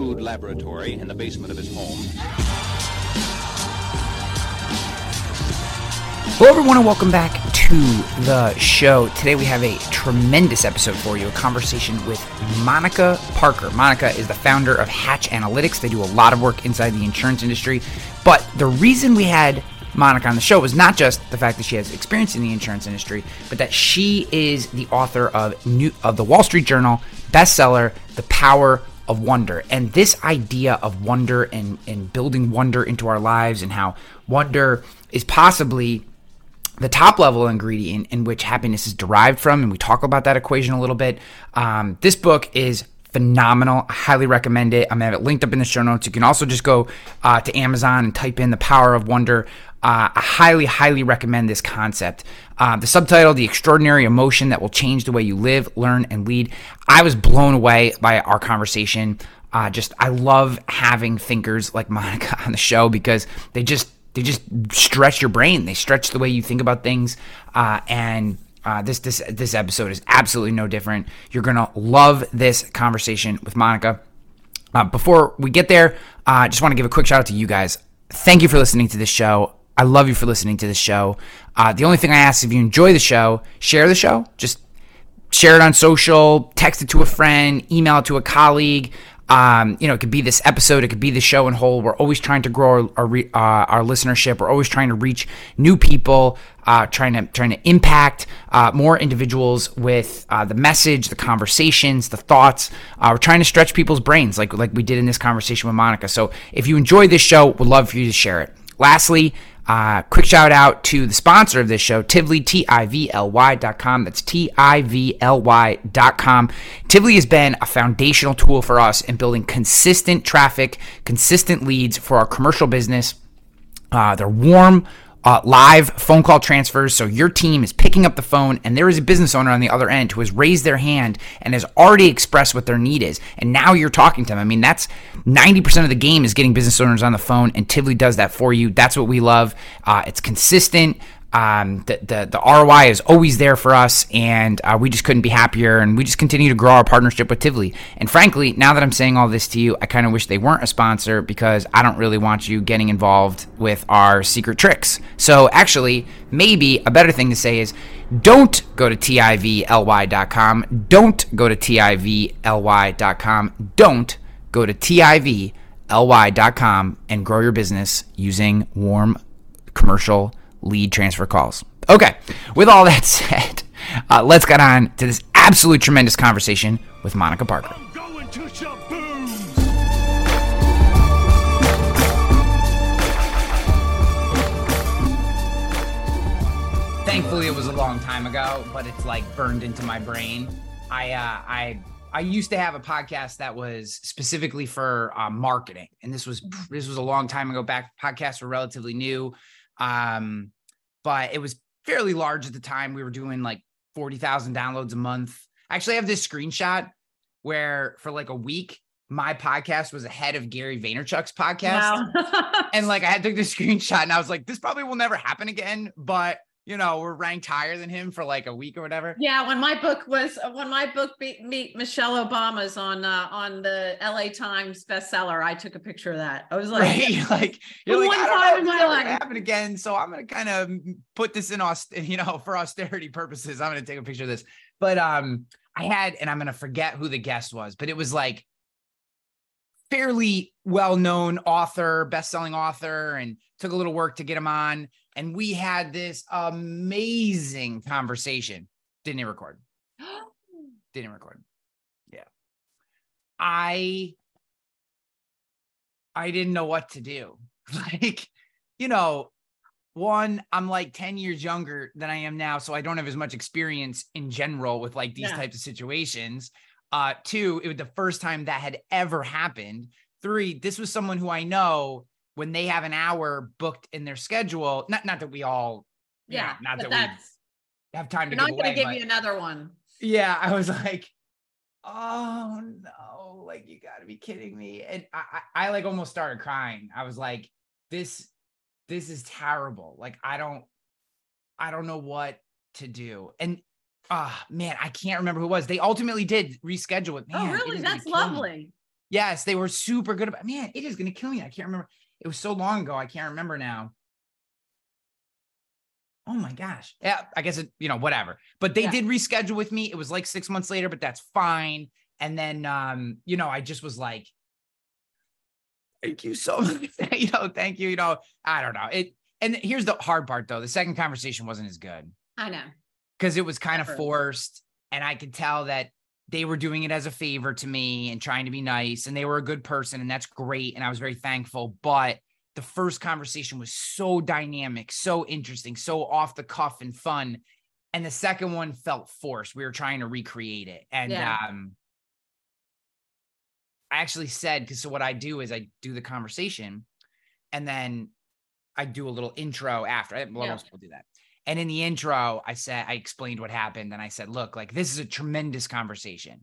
crude laboratory in the basement of his home. Hello, everyone, and welcome back to the show. Today, we have a tremendous episode for you a conversation with Monica Parker. Monica is the founder of Hatch Analytics. They do a lot of work inside the insurance industry. But the reason we had Monica on the show was not just the fact that she has experience in the insurance industry, but that she is the author of new of the Wall Street Journal bestseller, The Power of Wonder. And this idea of wonder and, and building wonder into our lives and how wonder is possibly the top level ingredient in which happiness is derived from, and we talk about that equation a little bit. Um, this book is phenomenal. I highly recommend it. I'm gonna have it linked up in the show notes. You can also just go uh, to Amazon and type in "The Power of Wonder." Uh, I highly, highly recommend this concept. Uh, the subtitle, The Extraordinary Emotion That Will Change the Way You Live, Learn, and Lead. I was blown away by our conversation. Uh, just, I love having thinkers like Monica on the show because they just they just stretch your brain. They stretch the way you think about things. Uh, and uh, this this this episode is absolutely no different. You're gonna love this conversation with Monica. Uh, before we get there, I just want to give a quick shout out to you guys. Thank you for listening to this show. I love you for listening to this show. Uh, the only thing I ask if you enjoy the show, share the show. Just share it on social, text it to a friend, email it to a colleague. Um, you know, it could be this episode, it could be the show in whole. We're always trying to grow our our, uh, our listenership. We're always trying to reach new people, uh, trying to trying to impact uh, more individuals with uh, the message, the conversations, the thoughts. Uh, we're trying to stretch people's brains, like like we did in this conversation with Monica. So if you enjoy this show, would love for you to share it. Lastly, uh, quick shout out to the sponsor of this show, Tivly, T-I-V-L-Y.com. That's T-I-V-L-Y.com. Tivly has been a foundational tool for us in building consistent traffic, consistent leads for our commercial business. Uh, they're warm, uh, live phone call transfers. So your team is picking up the phone, and there is a business owner on the other end who has raised their hand and has already expressed what their need is. And now you're talking to them. I mean, that's 90% of the game is getting business owners on the phone, and Tivly does that for you. That's what we love. Uh, it's consistent. Um, the, the, the ROI is always there for us, and uh, we just couldn't be happier. And we just continue to grow our partnership with Tivly. And frankly, now that I'm saying all this to you, I kind of wish they weren't a sponsor because I don't really want you getting involved with our secret tricks. So actually, maybe a better thing to say is don't go to tivly.com. Don't go to tivly.com. Don't go to tivly.com and grow your business using warm commercial lead transfer calls. Okay, with all that said, uh, let's get on to this absolutely tremendous conversation with Monica Parker. Thankfully, it was a long time ago, but it's like burned into my brain. I uh, I I used to have a podcast that was specifically for uh, marketing, and this was this was a long time ago. Back podcasts were relatively new. Um, but it was fairly large at the time. We were doing like 40,000 downloads a month. Actually, I actually have this screenshot where for like a week, my podcast was ahead of Gary Vaynerchuk's podcast. Wow. and like I had took the screenshot and I was like, this probably will never happen again. But you know, we're ranked higher than him for like a week or whatever. Yeah, when my book was when my book beat meet Michelle Obama's on uh, on the LA Times bestseller, I took a picture of that. I was like, right? like you're like, one time in my life happen again. So I'm gonna kind of put this in aus- you know, for austerity purposes. I'm gonna take a picture of this. But um, I had, and I'm gonna forget who the guest was, but it was like fairly well-known author, best-selling author, and took a little work to get him on and we had this amazing conversation. Didn't record. Didn't record. Yeah. I I didn't know what to do. Like, you know, one, I'm like 10 years younger than I am now, so I don't have as much experience in general with like these yeah. types of situations. Uh, two, it was the first time that had ever happened. Three, this was someone who I know when they have an hour booked in their schedule, not not that we all, yeah, know, not that we have time to. Not going to give you another one. Yeah, I was like, oh no, like you got to be kidding me, and I, I, I like almost started crying. I was like, this, this is terrible. Like I don't, I don't know what to do, and ah, oh, man, I can't remember who it was. They ultimately did reschedule it. Oh, man, oh, really? That's lovely. Yes, they were super good about man, it is gonna kill me. I can't remember. It was so long ago, I can't remember now. Oh my gosh. Yeah, I guess it, you know, whatever. But they Yeah. did reschedule with me. It was like six months later, but that's fine. And then um, you know, I just was like, thank you so much. you know, thank you. You know, I don't know. It and here's the hard part though. The second conversation wasn't as good I know. because it was kind of forced and i could tell that they were doing it as a favor to me and trying to be nice and they were a good person and that's great and i was very thankful but the first conversation was so dynamic so interesting so off the cuff and fun and the second one felt forced we were trying to recreate it and Yeah. um i actually said because so what i do is i do the conversation and then i do a little intro after I, well, Yeah. most people do that and in the intro, I said, I explained what happened. And I said, look, like this is a tremendous conversation.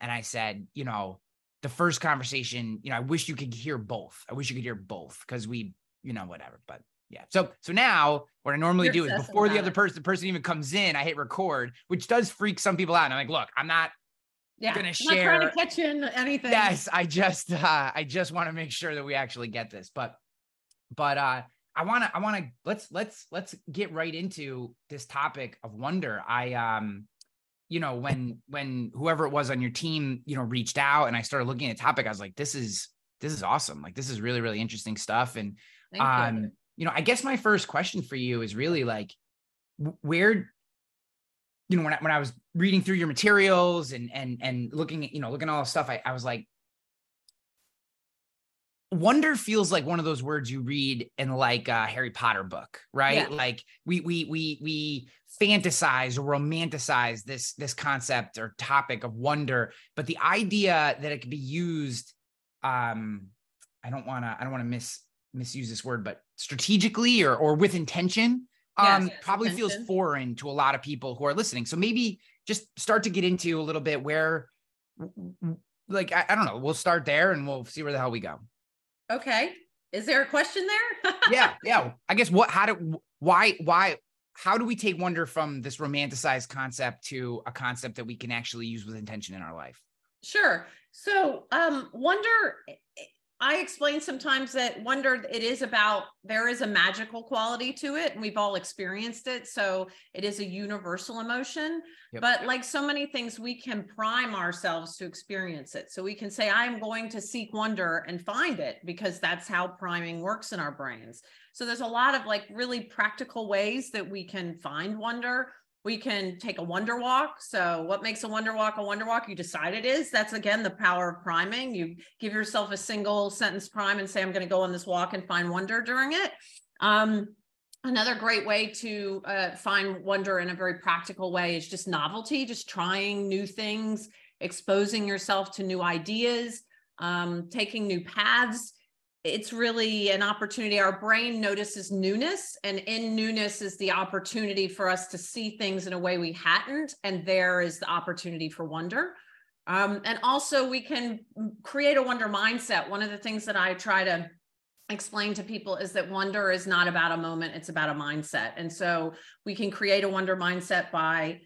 And I said, you know, the first conversation, you know, I wish you could hear both. I wish you could hear both because we, you know, whatever. But yeah. So so now what I normally You're do is before the other person, the person even comes in, I hit record, which does freak some people out. And I'm like, look, I'm not Yeah. Gonna I'm not trying to share- catch in anything. yes i just uh i just want to make sure that we actually get this but but uh i want to i want to let's let's let's get right into this topic of wonder. I um you know when when whoever it was on your team you know reached out and i started looking at the topic i was like this is this is awesome. Like this is really really interesting stuff. And Thank um you know i guess my first question for you is really like where you know when I, when I was reading through your materials and and and looking at you know looking at all the stuff I, I was like wonder feels like one of those words you read in like a harry potter book right? Yeah. like we we we we fantasize or romanticize this this concept or topic of wonder but the idea that it could be used um i don't want to i don't want to miss misuse this word but strategically or or with intention um Yes, probably feels foreign to a lot of people who are listening. So maybe just start to get into a little bit where like I, I don't know we'll start there and we'll see where the hell we go Okay. Is there a question there? yeah yeah i guess what how do why why how do we take wonder from this romanticized concept to a concept that we can actually use with intention in our life Sure. So, um, wonder, I explain sometimes that wonder, it is about, there is a magical quality to it, and we've all experienced it. So, it is a universal emotion. Yep. But like so many things, we can prime ourselves to experience it. So, we can say, I'm going to seek wonder and find it because that's how priming works in our brains. So, there's a lot of like really practical ways that we can find wonder we can take a wonder walk. So, what makes a wonder walk a wonder walk? You decide it is. That's again the power of priming. You give yourself a single sentence prime and say, I'm going to go on this walk and find wonder during it. Um, another great way to uh, find wonder in a very practical way is just novelty, just trying new things, exposing yourself to new ideas, um, taking new paths it's really an opportunity. Our brain notices newness, and in newness is the opportunity for us to see things in a way we hadn't. And there is the opportunity for wonder. Um, and also, we can create a wonder mindset. One of the things that I try to explain to people is that wonder is not about a moment, it's about a mindset. And so, we can create a wonder mindset by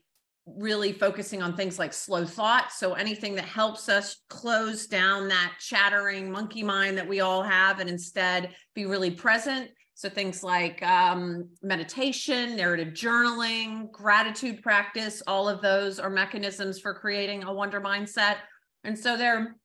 really focusing on things like slow thought. So anything that helps us close down that chattering monkey mind that we all have and instead be really present. So things like um, meditation, narrative journaling, gratitude practice, all of those are mechanisms for creating a wonder mindset. And so there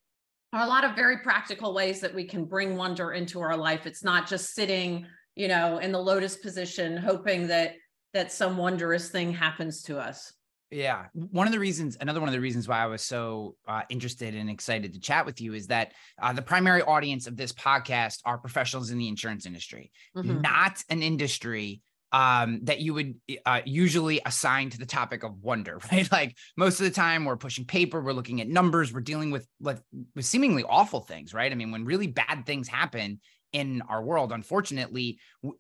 are a lot of very practical ways that we can bring wonder into our life. It's not just sitting, you know, in the lotus position, hoping that that some wondrous thing happens to us. Yeah. One of the reasons, another one of the reasons why I was so uh, interested and excited to chat with you is that uh, the primary audience of this podcast are professionals in the insurance industry, Mhm. not an industry um, that you would uh, usually assign to the topic of wonder, right? Like most of the time, we're pushing paper, we're looking at numbers, we're dealing with, with, with seemingly awful things, right? I mean, when really bad things happen in our world, unfortunately,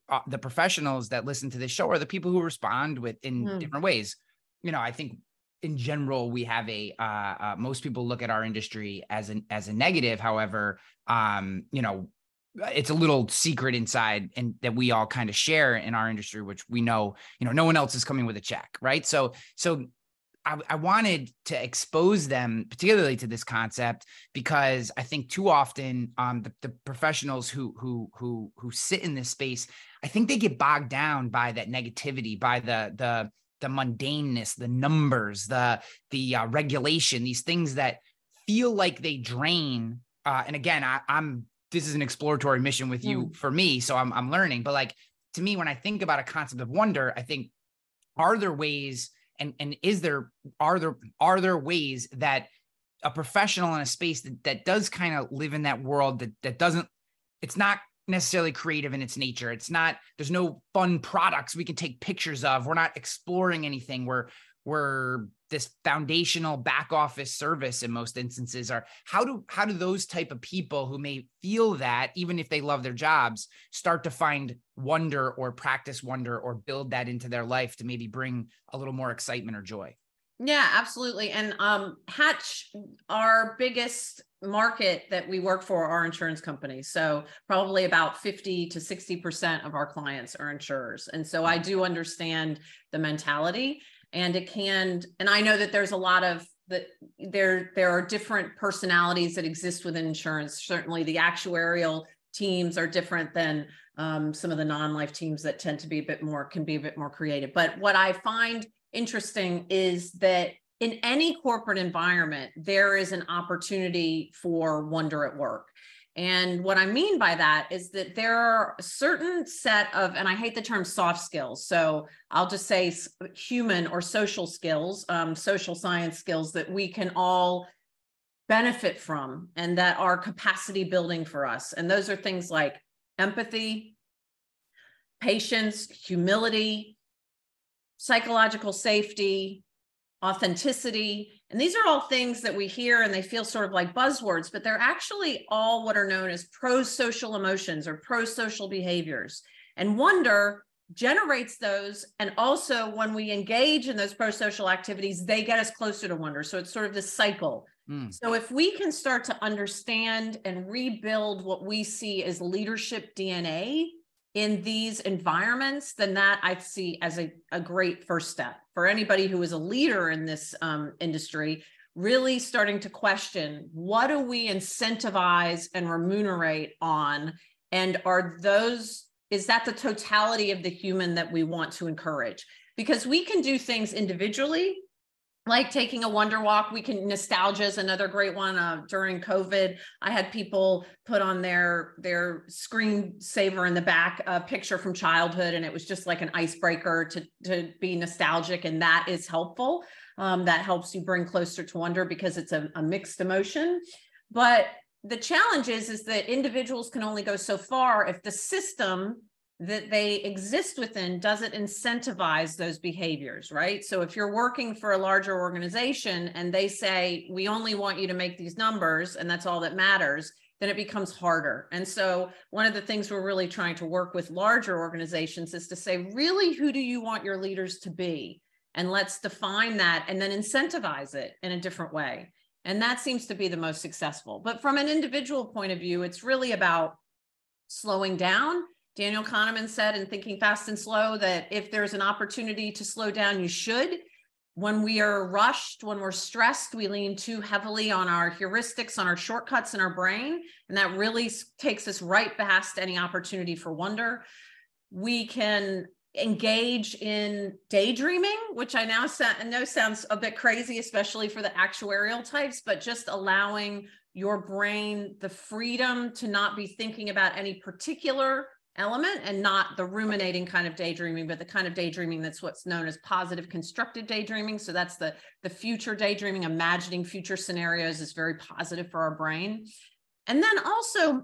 uh, the professionals that listen to this show are the people who respond with in Hmm. different ways you know, I think in general we have a uh, uh, most people look at our industry as an as a negative. However, um, you know, it's a little secret inside and that we all kind of share in our industry, which we know, you know, no one else is coming with a check, right? So, so I, I, wanted to expose them particularly to this concept because I think too often um, the, the professionals who who who who sit in this space, I think they get bogged down by that negativity, by the the the mundaneness, the numbers, the the uh, regulation, these things that feel like they drain. Uh, and again, I, I'm this is an exploratory mission with you mm. for me, so I'm I'm learning. But like to me, when I think about a concept of wonder, I think are there ways and and is there are there are there ways that a professional in a space that, that does kind of live in that world that that doesn't it's not necessarily creative in its nature. It's not there's no fun products we can take pictures of. We're not exploring anything. We're we're this foundational back office service in most instances are how do how do those type of people who may feel that even if they love their jobs start to find wonder or practice wonder or build that into their life to maybe bring a little more excitement or joy? Yeah absolutely. And um hatch our biggest market that we work for are insurance companies. So probably about 50 to 60 percent of our clients are insurers. And so i do understand the mentality. And it can and i know that there's a lot of that there there are different personalities that exist within insurance. Certainly the actuarial teams are different than um, some of the non-life teams that tend to be a bit more can be a bit more creative. But what i find interesting is that in any corporate environment there is an opportunity for wonder at work and what I mean by that is that there are a certain set of, and I hate the term soft skills. So I'll just say human or social skills, um, social science skills that we can all benefit from and that are capacity building for us. And those are things like empathy, patience, humility, psychological safety, authenticity, and these are all things that we hear and they feel sort of like buzzwords, but they're actually all what are known as pro social emotions or pro social behaviors. And wonder generates those. And also, when we engage in those pro social activities, they get us closer to wonder. So it's sort of this cycle. Mm. So if we can start to understand and rebuild what we see as leadership DNA in these environments, then that I see as a, a great first step for anybody who is a leader in this um, industry, really starting to question what do we incentivize and remunerate on? And are those, is that the totality of the human that we want to encourage? Because we can do things individually like taking a wonder walk we can nostalgia is another great one uh, during covid. I had people put on their their screen saver in the back a picture from childhood and it was just like an icebreaker to to be nostalgic and that is helpful. Um, that helps you bring closer to wonder because it's a, a mixed emotion. But the challenge is is that individuals can only go so far if the system that they exist within doesn't incentivize those behaviors, right? So if you're working for a larger organization and they say, we only want you to make these numbers and that's all that matters, then it becomes harder. And so one of the things we're really trying to work with larger organizations is to say, really, who do you want your leaders to be? And let's define that and then incentivize it in a different way. And that seems to be the most successful. But from an individual point of view, it's really about slowing down Daniel Kahneman said in Thinking Fast and Slow that if there's an opportunity to slow down, you should. When we are rushed, when we're stressed, we lean too heavily on our heuristics, on our shortcuts in our brain. And that really takes us right past any opportunity for wonder. We can engage in daydreaming, which I now know sounds a bit crazy, especially for the actuarial types, but just allowing your brain the freedom to not be thinking about any particular element and not the ruminating kind of daydreaming but the kind of daydreaming that's what's known as positive constructive daydreaming. So that's the the future daydreaming imagining future scenarios is very positive for our brain. And then also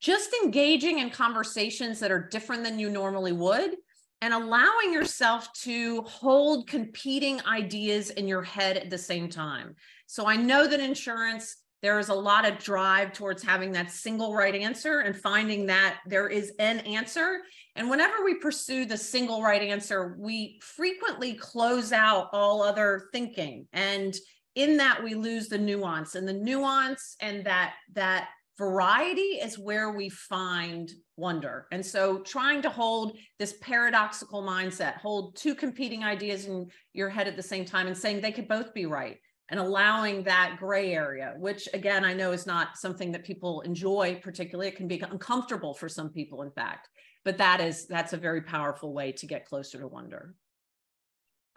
just engaging in conversations that are different than you normally would and allowing yourself to hold competing ideas in your head at the same time. So i know that insurance there is a lot of drive towards having that single right answer and finding that there is an answer. And whenever we pursue the single right answer, we frequently close out all other thinking. And in that we lose the nuance and the nuance and that that variety is where we find wonder. And so trying to hold this paradoxical mindset, hold two competing ideas in your head at the same time and saying they could both be right and allowing that gray area, which again, I know is not something that people enjoy particularly. It can be uncomfortable for some people, in fact, but that is, that's a very powerful way to get closer to wonder.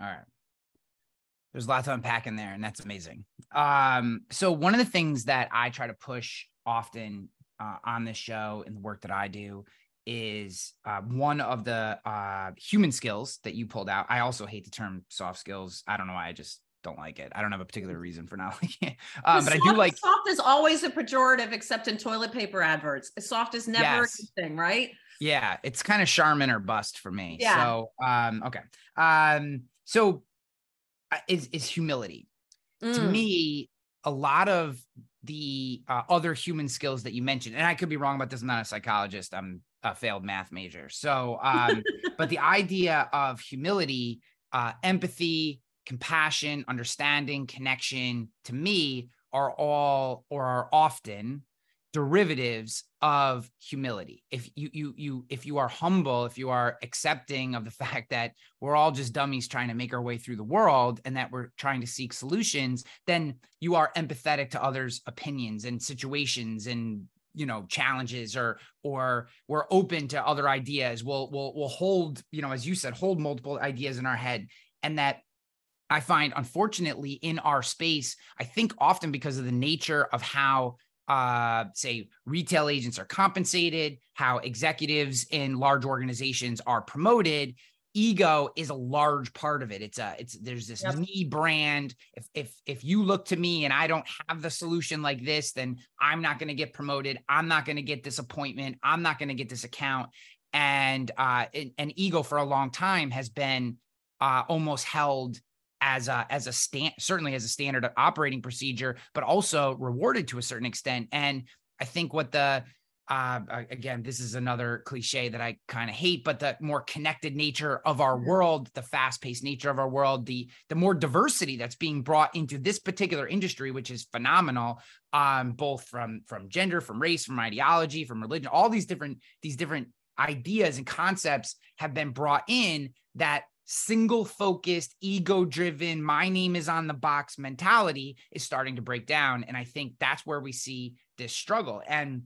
All right. There's a lot to unpack in there, and that's amazing. Um, so one of the things that I try to push often uh, on this show and the work that I do is uh, one of the uh, human skills that you pulled out. I also hate the term soft skills. I don't know why. I just don't like it. I don't have a particular reason for not liking it. Um, but soft, I do like soft is always a pejorative, except in toilet paper adverts. Soft is never yes. a thing, right? Yeah, it's kind of Charmin or bust for me. Yeah. So, um, okay. Um, so uh, is is humility. Mm. To me, a lot of the uh, other human skills that you mentioned, and I could be wrong about this. I'm not a psychologist. I'm a failed math major. So, um, but the idea of humility, uh, empathy, compassion, understanding, connection, to me, are all or are often derivatives of humility. If you you you if you are humble if you are accepting of the fact that we're all just dummies trying to make our way through the world and that we're trying to seek solutions then you are empathetic to others opinions and situations and you know challenges or or we're open to other ideas. We'll we'll we'll hold you know as you said hold multiple ideas in our head and that I find, unfortunately, in our space, I think often because of the nature of how uh, say retail agents are compensated, how executives in large organizations are promoted. Ego is a large part of it. It's a it's there's this yep. me brand. If if if you look to me and I don't have the solution like this, then I'm not going to get promoted. I'm not going to get this appointment. I'm not going to get this account. And uh, an ego for a long time has been uh, almost held as a as a stand certainly as a standard operating procedure, but also rewarded to a certain extent. And I think what the uh, again, this is another cliche that I kind of hate, but the more connected nature of our world, the fast-paced nature of our world, the the more diversity that's being brought into this particular industry, which is phenomenal, um, both from from gender, from race, from ideology, from religion, all these different these different ideas and concepts have been brought in that single focused, ego driven, my name is on the box mentality is starting to break down. And I think that's where we see this struggle. And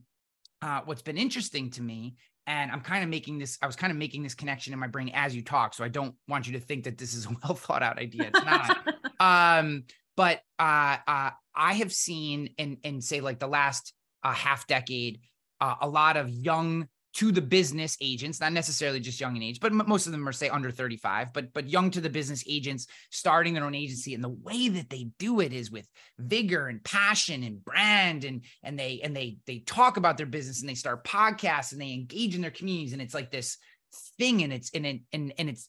uh, what's been interesting to me, and I'm kind of making this, I was kind of making this connection in my brain as you talk. So I don't want you to think that this is a well thought out idea. It's not. um, but uh, uh, I have seen in, in say like the last uh, half decade, uh, a lot of young to the business agents, not necessarily just young in age, but m- most of them are say under 35, but but young to the business agents starting their own agency. And the way that they do it is with vigor and passion and brand and and they and they they talk about their business and they start podcasts and they engage in their communities. And it's like this thing and it's and and and, and it's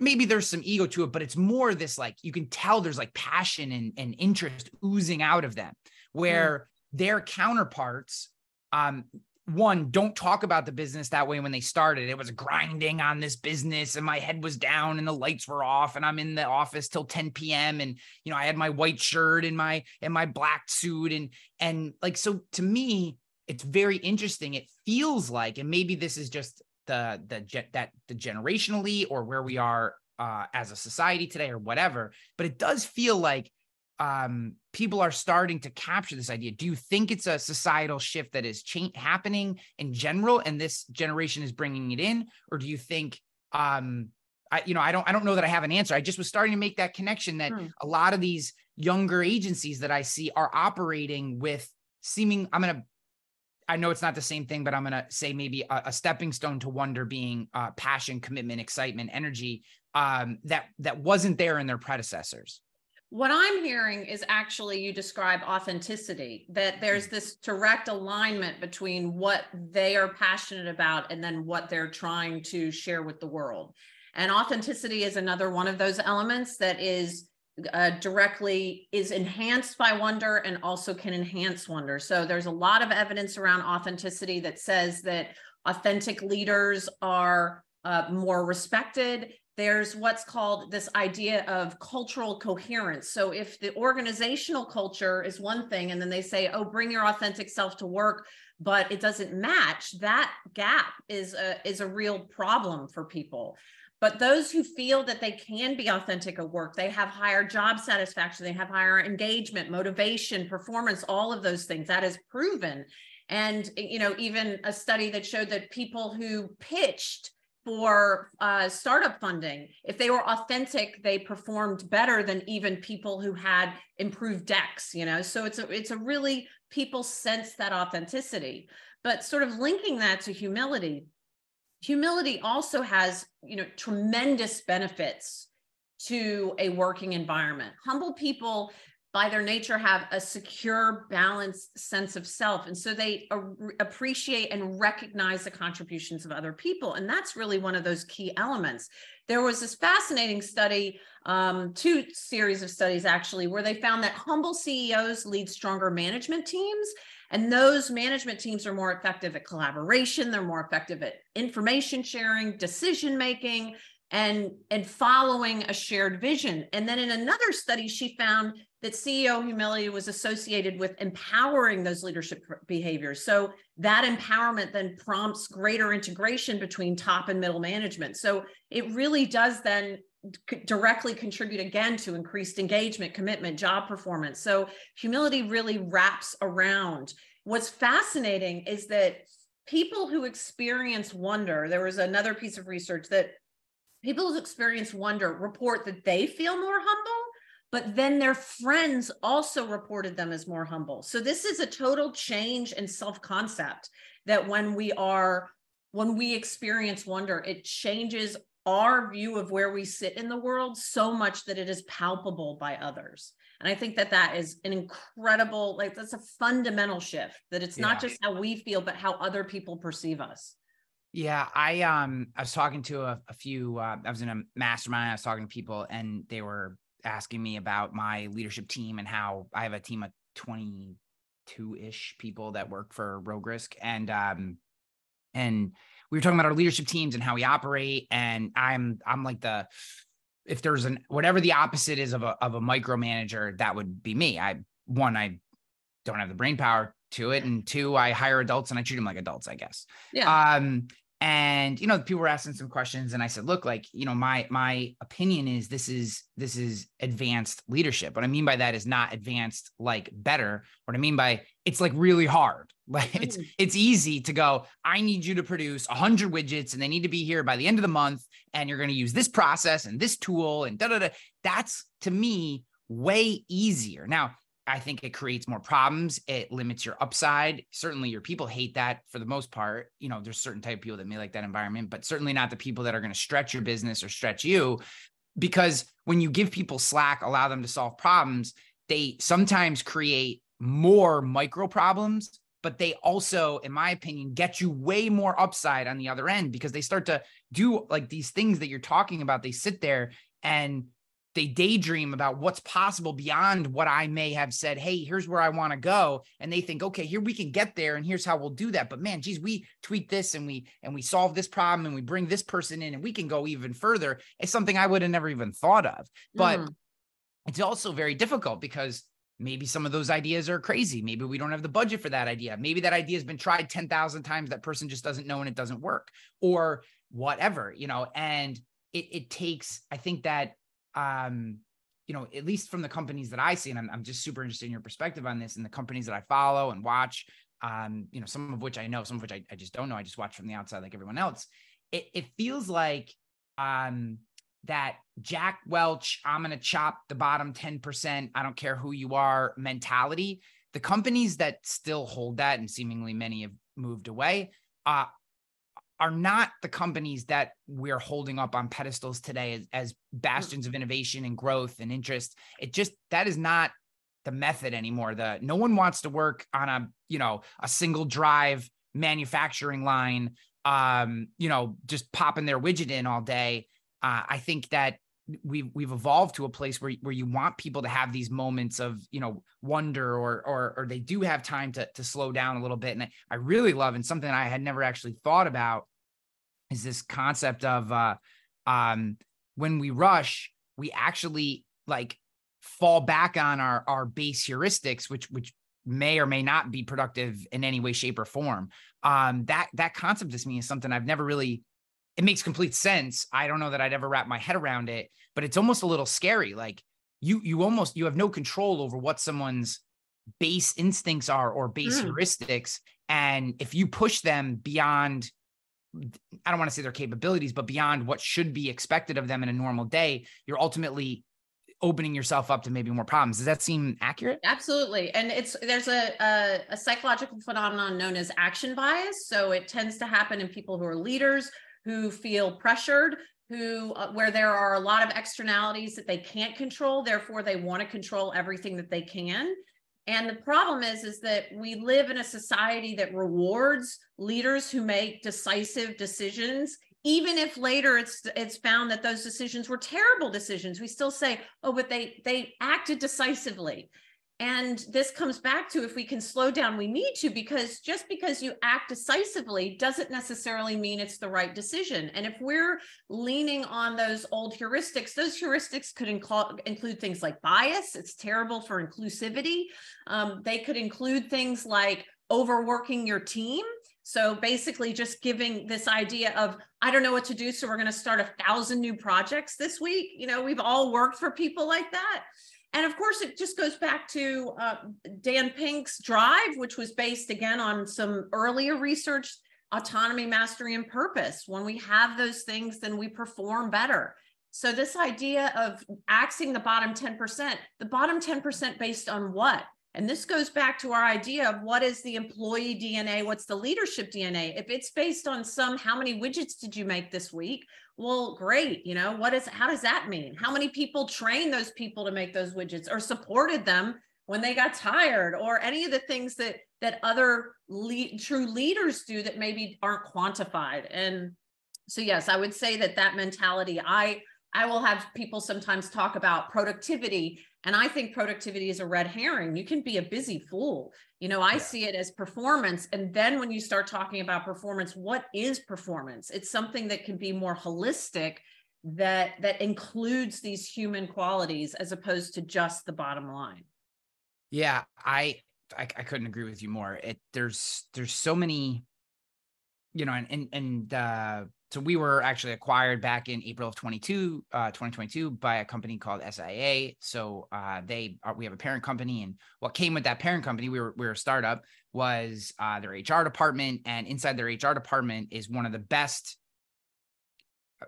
maybe there's some ego to it, but it's more this like you can tell there's like passion and, and interest oozing out of them where mm. their counterparts um one, don't talk about the business that way when they started. It was grinding on this business and my head was down and the lights were off and I'm in the office till 10 p.m. And you know, I had my white shirt and my and my black suit and and like so to me, it's very interesting. It feels like, and maybe this is just the the that the generationally or where we are uh, as a society today or whatever, but it does feel like um, people are starting to capture this idea. Do you think it's a societal shift that is cha- happening in general, and this generation is bringing it in, or do you think, um, I, you know, I don't, I don't know that I have an answer. I just was starting to make that connection that hmm. a lot of these younger agencies that I see are operating with seeming. I'm gonna. I know it's not the same thing, but I'm gonna say maybe a, a stepping stone to wonder being uh, passion, commitment, excitement, energy um, that that wasn't there in their predecessors what I'm hearing is actually you describe authenticity, that there's this direct alignment between what they are passionate about and then what they're trying to share with the world. And authenticity is another one of those elements that is uh, directly is enhanced by wonder and also can enhance wonder. So there's a lot of evidence around authenticity that says that authentic leaders are uh, more respected there's what's called this idea of cultural coherence. So if the organizational culture is one thing, and then they say, oh, bring your authentic self to work, but it doesn't match, that gap is a, is a real problem for people. But those who feel that they can be authentic at work, they have higher job satisfaction, they have higher engagement, motivation, performance, all of those things. That is proven. And, you know, even a study that showed that people who pitched for uh, startup funding. If they were authentic, they performed better than even people who had improved decks. You know, so it's a it's a really people sense that authenticity. But sort of linking that to humility, humility also has you know tremendous benefits to a working environment. Humble people by their nature have a secure balanced sense of self. And so they appreciate and recognize the contributions of other people. And that's really one of those key elements. There was this fascinating study um, two series of studies actually where they found that humble ceos lead stronger management teams and those management teams are more effective at collaboration they're more effective at information sharing decision making and and following a shared vision. And then in another study she found that ceo humility was associated with empowering those leadership behaviors. So that empowerment then prompts greater integration between top and middle management. So it really does then directly contribute again to increased engagement commitment job performance. So humility really wraps around. What's fascinating is that people who experience wonder there was another piece of research that people who experience wonder report that they feel more humble but then their friends also reported them as more humble. So this is a total change in self-concept that when we are when we experience wonder it changes our view of where we sit in the world so much that it is palpable by others. And i think that that is an incredible like that's a fundamental shift that it's yeah. not just how we feel but how other people perceive us. Yeah, I um I was talking to a, a few uh, I was in a mastermind, I was talking to people and they were asking me about my leadership team and how I have a team of 22-ish people that work for Rogue Risk and um and we were talking about our leadership teams and how we operate. And I'm I'm like the if there's an whatever the opposite is of a of a micromanager that would be me. I one I don't have the brain power to it. And two i hire adults and i treat them like adults i guess. Yeah. Um and you know people were asking some questions and i said look like you know my my opinion is this is this is advanced leadership. What i mean by that is not advanced like better. What i mean by it's like really hard. Like it's mm. it's easy to go i need you to produce 100 widgets and they need to be here by the end of the month and you're going to use this process and this tool and da da da. That's to me way easier. Now I think it creates more problems. It limits your upside. Certainly, your people hate that for the most part. You know, there's certain type of people that may like that environment, but certainly not the people that are going to stretch your business or stretch you. Because when you give people slack, allow them to solve problems, they sometimes create more micro problems, but they also, in my opinion, get you way more upside on the other end because they start to do like these things that you're talking about. They sit there and they daydream about what's possible beyond what I may have said, hey, here's where I want to go. And they think, okay, here we can get there and here's how we'll do that. But man, geez, we tweak this and we and we solve this problem and we bring this person in and we can go even further. It's something I would have never even thought of. But mm. it's also very difficult because maybe some of those ideas are crazy. Maybe we don't have the budget for that idea. Maybe that idea has been tried 10,000 times. That person just doesn't know and it doesn't work or whatever, you know, and it, it takes, I think that um, you know, at least from the companies that I see, and I'm, I'm just super interested in your perspective on this and the companies that I follow and watch, um, you know, some of which I know, some of which I, I just don't know. I just watch from the outside like everyone else. It, it feels like um, that Jack Welch, I'm going to chop the bottom 10%, I don't care who you are mentality. The companies that still hold that, and seemingly many have moved away, uh, are not the companies that we're holding up on pedestals today as, as, bastions of innovation and growth and interest. It just that is not the method anymore. The no one wants to work on a you know a single drive manufacturing line. Um, you know, just popping their widget in all day. Uh, I think that we've we've evolved to a place where where you want people to have these moments of you know wonder or or or they do have time to to slow down a little bit and I, I really love and something I had never actually thought about is this concept of uh, um, when we rush, we actually like fall back on our our base heuristics, which which may or may not be productive in any way, shape, or form. Um, that that concept to me is something I've never really. It makes complete sense. I don't know that I'd ever wrap my head around it, but it's almost a little scary. Like you, you almost you have no control over what someone's base instincts are or base mm. heuristics, and if you push them beyond I don't want to say their capabilities, but beyond what should be expected of them in a normal day, you're ultimately opening yourself up to maybe more problems. Does that seem accurate? Absolutely. And it's there's a, a, a psychological phenomenon known as action bias. So it tends to happen in people who are leaders who feel pressured who uh, where there are a lot of externalities that they can't control therefore they want to control everything that they can and the problem is is that we live in a society that rewards leaders who make decisive decisions even if later it's it's found that those decisions were terrible decisions. We still say oh but they they acted decisively and this comes back to if we can slow down we need to because just because you act decisively doesn't necessarily mean it's the right decision and if we're leaning on those old heuristics those heuristics could include things like bias it's terrible for inclusivity um, they could include things like overworking your team so basically, just giving this idea of, I don't know what to do. So we're going to start a thousand new projects this week. You know, we've all worked for people like that. And of course, it just goes back to uh, Dan Pink's drive, which was based again on some earlier research autonomy, mastery, and purpose. When we have those things, then we perform better. So, this idea of axing the bottom 10%, the bottom 10% based on what? And this goes back to our idea of what is the employee DNA? What's the leadership DNA? If it's based on some, how many widgets did you make this week? Well, great. You know, what is, how does that mean? How many people trained those people to make those widgets or supported them when they got tired or any of the things that, that other le- true leaders do that maybe aren't quantified. And so, yes, I would say that that mentality, I, I will have people sometimes talk about productivity and I think productivity is a red herring. You can be a busy fool. You know, I see it as performance. And then when you start talking about performance, what is performance? It's something that can be more holistic that that includes these human qualities as opposed to just the bottom line. Yeah, I I, I couldn't agree with you more. It there's there's so many, you know, and and and uh so we were actually acquired back in April of 22, uh, 2022 by a company called SIA. So uh, they are, we have a parent company, and what came with that parent company, we were we were a startup, was uh, their HR department, and inside their HR department is one of the best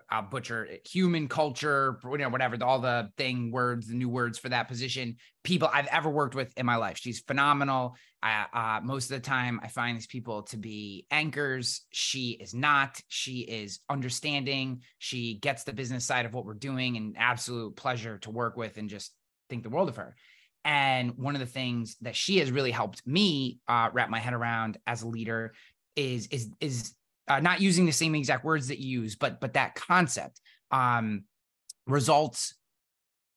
I'll butcher it, human culture, you know, whatever, all the thing words, the new words for that position, people I've ever worked with in my life. She's phenomenal. I, uh, most of the time, I find these people to be anchors. She is not. She is understanding. She gets the business side of what we're doing and absolute pleasure to work with and just think the world of her. And one of the things that she has really helped me uh, wrap my head around as a leader is is is uh, not using the same exact words that you use, but but that concept. Um, results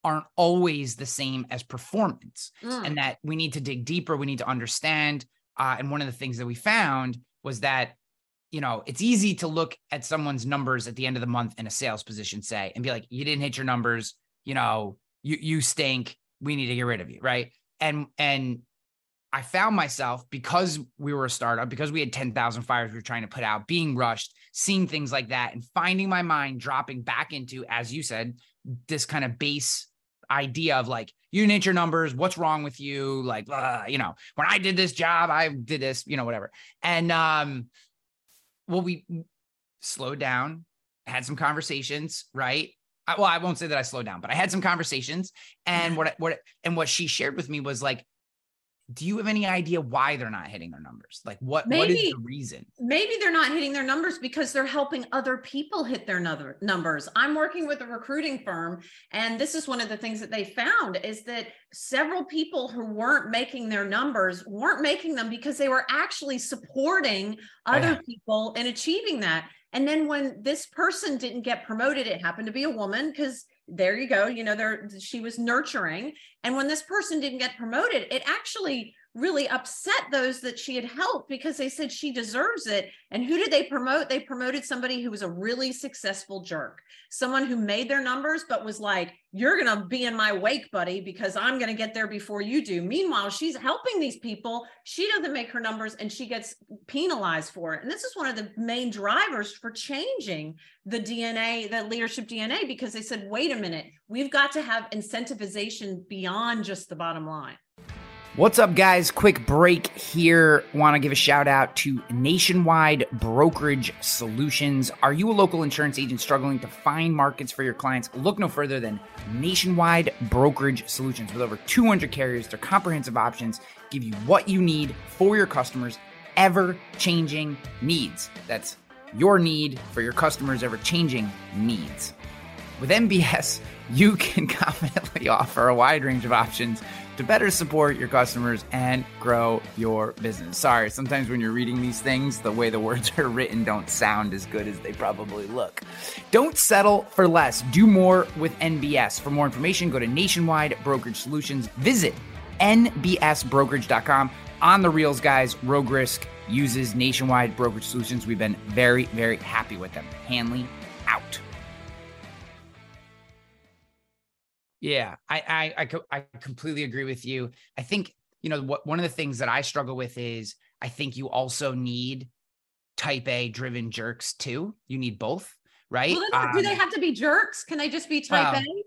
aren't always the same as performance, mm. and that we need to dig deeper. We need to understand. Uh, and one of the things that we found was that you know it's easy to look at someone's numbers at the end of the month in a sales position, say, and be like, "You didn't hit your numbers. You know, you you stink. We need to get rid of you." Right. And and I found myself because we were a startup, because we had 10,000 fires we were trying to put out, being rushed, seeing things like that, and finding my mind dropping back into, as you said, this kind of base idea of like, you didn't hit your numbers. What's wrong with you? Like, uh, you know, when I did this job, I did this, you know, whatever. And, um, well, we slowed down, had some conversations, right? I, well, I won't say that I slowed down, but I had some conversations. And what, what, and what she shared with me was like, do you have any idea why they're not hitting their numbers? Like what maybe, what is the reason? Maybe they're not hitting their numbers because they're helping other people hit their numbers. I'm working with a recruiting firm and this is one of the things that they found is that several people who weren't making their numbers weren't making them because they were actually supporting oh, other yeah. people in achieving that. And then when this person didn't get promoted, it happened to be a woman because there you go you know there she was nurturing. And when this person didn't get promoted it actually really upset those that she had helped because they said she deserves it. And who did they promote? They promoted somebody who was a really successful jerk, someone who made their numbers, but was like, You're going to be in my wake, buddy, because I'm going to get there before you do. Meanwhile, she's helping these people. She doesn't make her numbers and she gets penalized for it. And this is one of the main drivers for changing the DNA, the leadership DNA, because they said, Wait a minute, we've got to have incentivization beyond just the bottom line. What's up, guys? Quick break here. Want to give a shout out to Nationwide Brokerage Solutions. Are you a local insurance agent struggling to find markets for your clients? Look no further than Nationwide Brokerage Solutions. With over 200 carriers, their comprehensive options give you what you need for your customers' ever changing needs. That's your need for your customers' ever changing needs. With NBS, you can confidently offer a wide range of options to better support your customers and grow your business. Sorry, sometimes when you're reading these things, the way the words are written don't sound as good as they probably look. Don't settle for less. Do more with NBS. For more information, go to Nationwide Brokerage Solutions. Visit nbsbrokerage.com. On the reels, guys, Rogue Risk uses Nationwide Brokerage Solutions. We've been very, very happy with them. Hanley out. Yeah, I, I, I, I completely agree with you. I think, you know, what one of the things that I struggle with is I think you also need type A driven jerks too. You need both, right? Well, um, do they um, have to be jerks? Can they just be type well, A?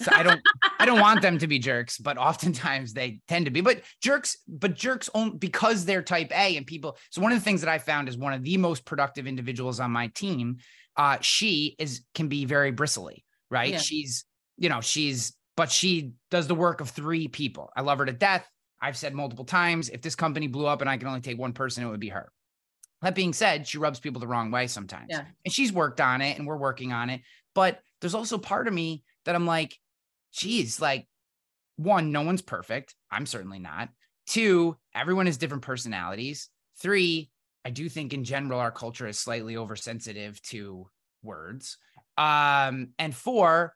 so I don't I don't want them to be jerks, but oftentimes they tend to be. But jerks, but jerks only because they're type A and people. So one of the things that I found is one of the most productive individuals on my team. Uh, she is can be very bristly, right? Yeah. She's you know, she's, but she does the work of three people. I love her to death. I've said multiple times if this company blew up and I can only take one person, it would be her. That being said, she rubs people the wrong way sometimes. Yeah. And she's worked on it and we're working on it. But there's also part of me that I'm like, geez, like, one, no one's perfect. I'm certainly not. Two, everyone has different personalities. Three, I do think in general our culture is slightly oversensitive to words. Um, and four,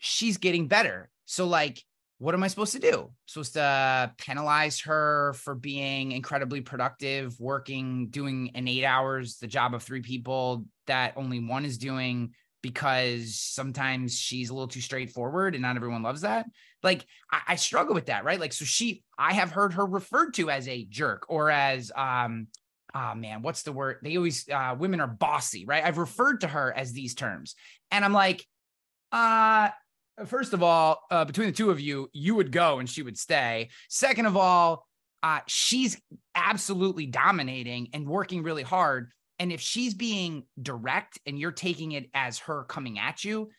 she's getting better. So, like, what am I supposed to do? supposed to penalize her for being incredibly productive, working, doing in eight hours the job of three people that only one is doing because sometimes she's a little too straightforward and not everyone loves that. Like I, I struggle with that, right? Like, so she, I have heard her referred to as a jerk or as, um, oh man, what's the word? They always, uh, women are bossy, right? I've referred to her as these terms. And I'm like, uh, First of all, uh, between the two of you, you would go and she would stay. Second of all, uh, she's absolutely dominating and working really hard. And if she's being direct and you're taking it as her coming at you,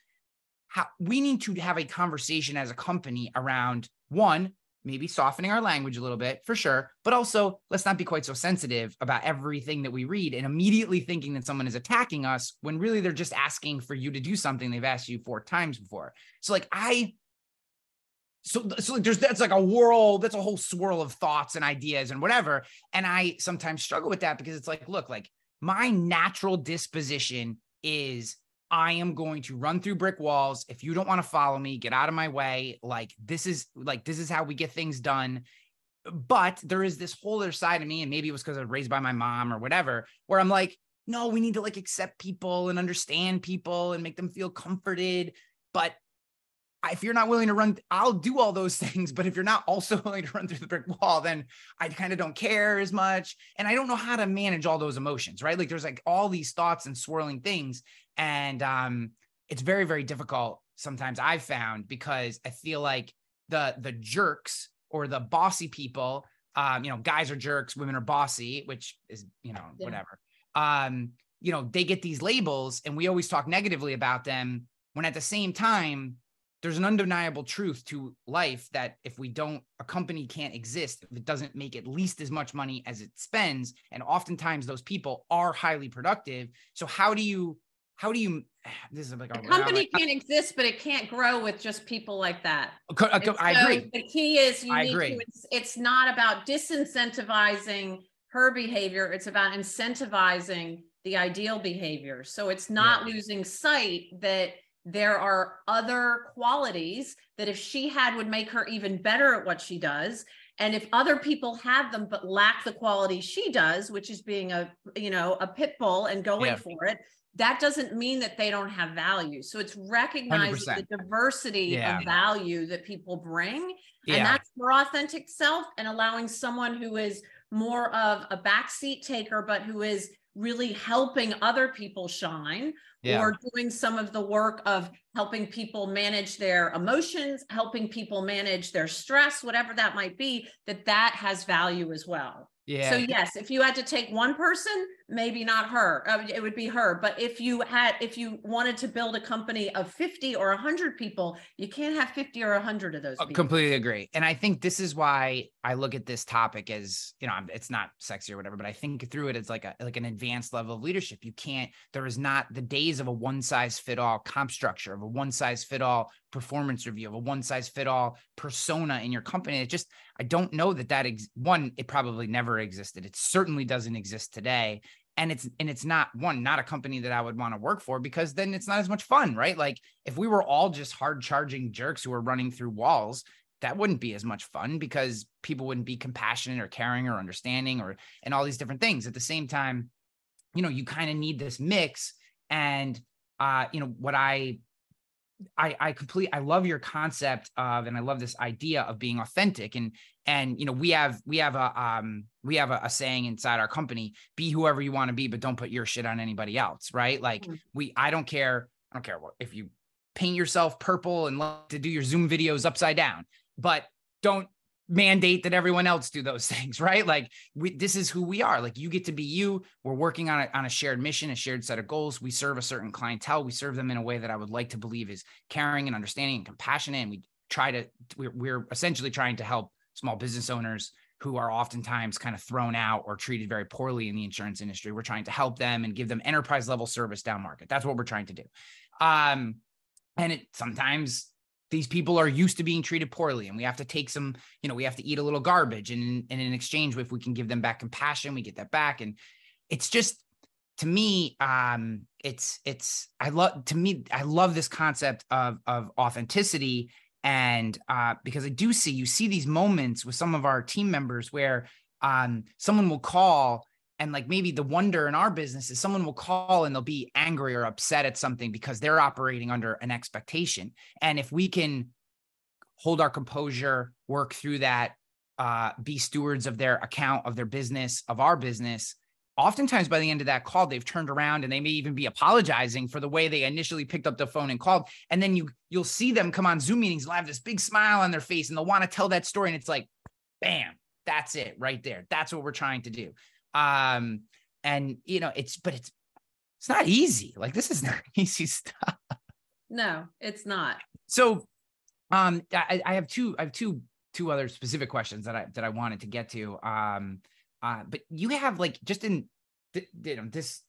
how we need to have a conversation as a company around one, maybe softening our language a little bit for sure, but also let's not be quite so sensitive about everything that we read and immediately thinking that someone is attacking us when really they're just asking for you to do something they've asked you four times before. So like I so so there's that's like a whirl that's a whole swirl of thoughts and ideas and whatever and I sometimes struggle with that because it's like look like my natural disposition is I am going to run through brick walls. If you don't want to follow me, get out of my way. Like this is like this is how we get things done. But there is this whole other side of me, and maybe it was because I was raised by my mom or whatever, where I'm like, no, we need to like accept people and understand people and make them feel comforted. But if you're not willing to run, I'll do all those things. But if you're not also willing to run through the brick wall, then I kind of don't care as much. And I don't know how to manage all those emotions, right? Like there's like all these thoughts and swirling things and um, it's very very difficult sometimes i've found because i feel like the the jerks or the bossy people um, you know guys are jerks women are bossy which is you know yeah. whatever um, you know they get these labels and we always talk negatively about them when at the same time there's an undeniable truth to life that if we don't a company can't exist if it doesn't make at least as much money as it spends. And oftentimes those people are highly productive. So how do you how do you this is like a company can't exist but it can't grow with just people like that. I, I so agree. the key is you I need agree. to it's, it's not about disincentivizing her behavior it's about incentivizing the ideal behavior. So it's not yeah. losing sight that there are other qualities that if she had would make her even better at what she does and if other people have them but lack the quality she does which is being a you know a pit bull and going yeah. for it that doesn't mean that they don't have value so it's recognizing 100%. the diversity yeah. of value that people bring yeah. and that's for authentic self and allowing someone who is more of a backseat taker but who is really helping other people shine yeah. or doing some of the work of helping people manage their emotions helping people manage their stress whatever that might be that that has value as well yeah. So yes, if you had to take one person, maybe not her, uh, it would be her. But if you had, if you wanted to build a company of 50 or 100 people, you can't have 50 or 100 of those. Oh, completely agree. And I think this is why I look at this topic as, you know, it's not sexy or whatever, but I think through it it's like a, like an advanced level of leadership. You can't, there is not the days of a one size fit all comp structure, of a one size fit all performance review, of a one size fit all persona in your company. It just, I don't know that that ex- one, it probably never existed. It certainly doesn't exist today. And it's and it's not one, not a company that I would want to work for because then it's not as much fun, right? Like if we were all just hard charging jerks who are running through walls, that wouldn't be as much fun because people wouldn't be compassionate or caring or understanding or and all these different things. At the same time, you know, you kind of need this mix. And uh, you know, what I I I complete I love your concept of and I love this idea of being authentic and and you know we have we have a um we have a, a saying inside our company be whoever you want to be but don't put your shit on anybody else right like mm-hmm. we I don't care I don't care what if you paint yourself purple and love to do your zoom videos upside down but don't mandate that everyone else do those things, right? Like we, this is who we are. Like you get to be you. We're working on a, on a shared mission, a shared set of goals. We serve a certain clientele. We serve them in a way that I would like to believe is caring and understanding and compassionate. And we try to, we're, we're essentially trying to help small business owners who are oftentimes kind of thrown out or treated very poorly in the insurance industry. We're trying to help them and give them enterprise level service down market. That's what we're trying to do. Um, and it sometimes these people are used to being treated poorly and we have to take some you know we have to eat a little garbage and, and in exchange if we can give them back compassion we get that back and it's just to me um it's it's i love to me i love this concept of of authenticity and uh because i do see you see these moments with some of our team members where um someone will call and like maybe the wonder in our business is someone will call and they'll be angry or upset at something because they're operating under an expectation. And if we can hold our composure work through that uh, be stewards of their account of their business of our business oftentimes by the end of that call they've turned around and they may even be apologizing for the way they initially picked up the phone and called and then you you'll see them come on zoom meetings they'll have this big smile on their face and they'll want to tell that story and it's like bam that's it right there that's what we're trying to do um, and you know, it's but it's it's not easy. Like this is not easy stuff. No, it's not. So um I, I have two I have two two other specific questions that I that I wanted to get to. Um uh but you have like just in th- you know this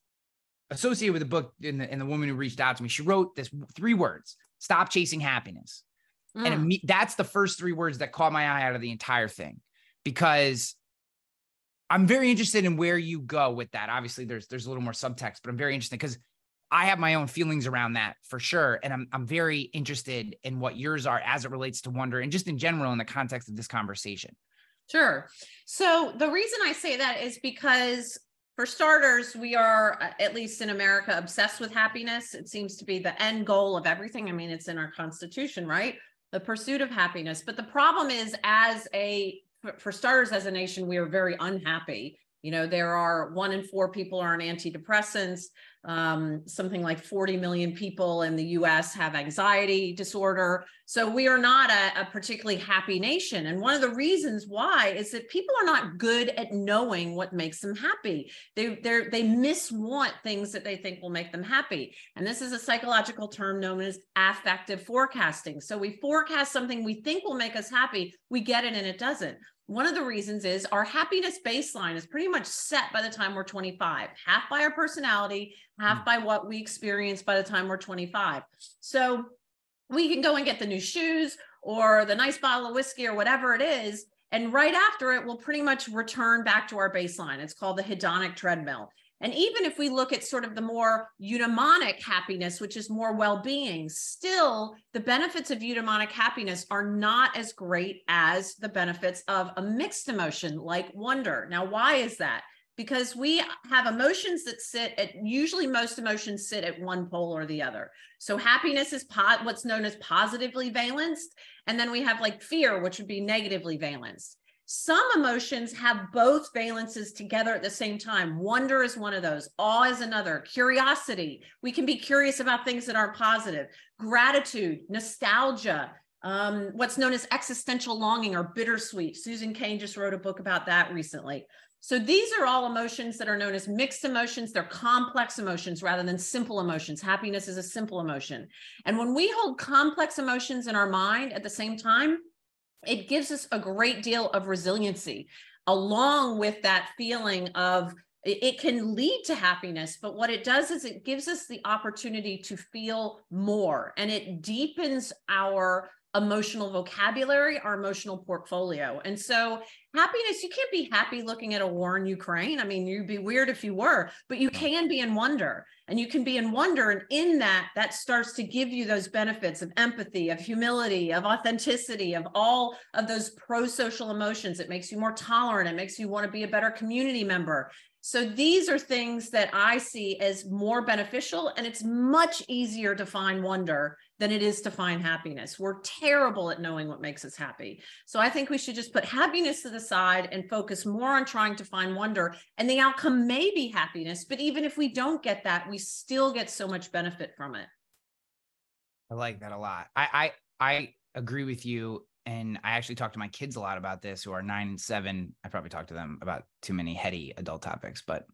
associated with the book and the, and the woman who reached out to me, she wrote this three words: stop chasing happiness. Mm. And that's the first three words that caught my eye out of the entire thing because I'm very interested in where you go with that. Obviously, there's there's a little more subtext, but I'm very interested because I have my own feelings around that for sure. And I'm I'm very interested in what yours are as it relates to wonder and just in general in the context of this conversation. Sure. So the reason I say that is because for starters, we are, uh, at least in America, obsessed with happiness. It seems to be the end goal of everything. I mean, it's in our constitution, right? The pursuit of happiness. But the problem is, as a for starters, as a nation, we are very unhappy. You know, there are one in four people are on antidepressants. Um, something like 40 million people in the US have anxiety disorder. So we are not a, a particularly happy nation. And one of the reasons why is that people are not good at knowing what makes them happy. They they they miswant things that they think will make them happy. And this is a psychological term known as affective forecasting. So we forecast something we think will make us happy, we get it and it doesn't one of the reasons is our happiness baseline is pretty much set by the time we're 25, half by our personality, half mm. by what we experience by the time we're 25. So we can go and get the new shoes or the nice bottle of whiskey or whatever it is. And right after it, we'll pretty much return back to our baseline. It's called the hedonic treadmill. And even if we look at sort of the more eudaimonic happiness, which is more well being, still the benefits of eudaimonic happiness are not as great as the benefits of a mixed emotion like wonder. Now, why is that? Because we have emotions that sit at usually most emotions sit at one pole or the other. So happiness is po- what's known as positively valenced. And then we have like fear, which would be negatively valenced. Some emotions have both valences together at the same time. Wonder is one of those, awe is another, curiosity. We can be curious about things that aren't positive, gratitude, nostalgia, um, what's known as existential longing or bittersweet. Susan Cain just wrote a book about that recently. So these are all emotions that are known as mixed emotions. They're complex emotions rather than simple emotions. Happiness is a simple emotion. And when we hold complex emotions in our mind at the same time, it gives us a great deal of resiliency along with that feeling of it can lead to happiness but what it does is it gives us the opportunity to feel more and it deepens our emotional vocabulary, our emotional portfolio. And so, happiness, you can't be happy looking at a war in Ukraine. I mean, you'd be weird if you were, but you can be in wonder and you can be in wonder. And in that, that starts to give you those benefits of empathy, of humility, of authenticity, of all of those pro social emotions. It makes you more tolerant, it makes you want to be a better community member. So these are things that I see as more beneficial, and it's much easier to find wonder than it is to find happiness. We're terrible at knowing what makes us happy. So I think we should just put happiness to the side and focus more on trying to find wonder. And the outcome may be happiness, but even if we don't get that, we still get so much benefit from it. I like that a lot. I I, I agree with you and I actually talk to my kids a lot about this, who are nine and seven. I probably talk to them about too many heady adult topics, but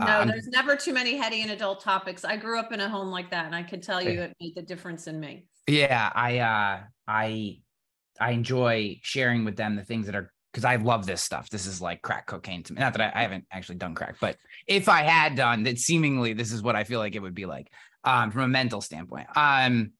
uh, no, I'm, there's never too many heady and adult topics. I grew up in a home like that, and I can tell you it made the difference in me. Yeah, I uh, I I enjoy sharing with them the things that are because I love this stuff. This is like crack cocaine to me. Not that I, I haven't actually done crack, but if I had done that, seemingly this is what I feel like it would be like um, from a mental standpoint. Um,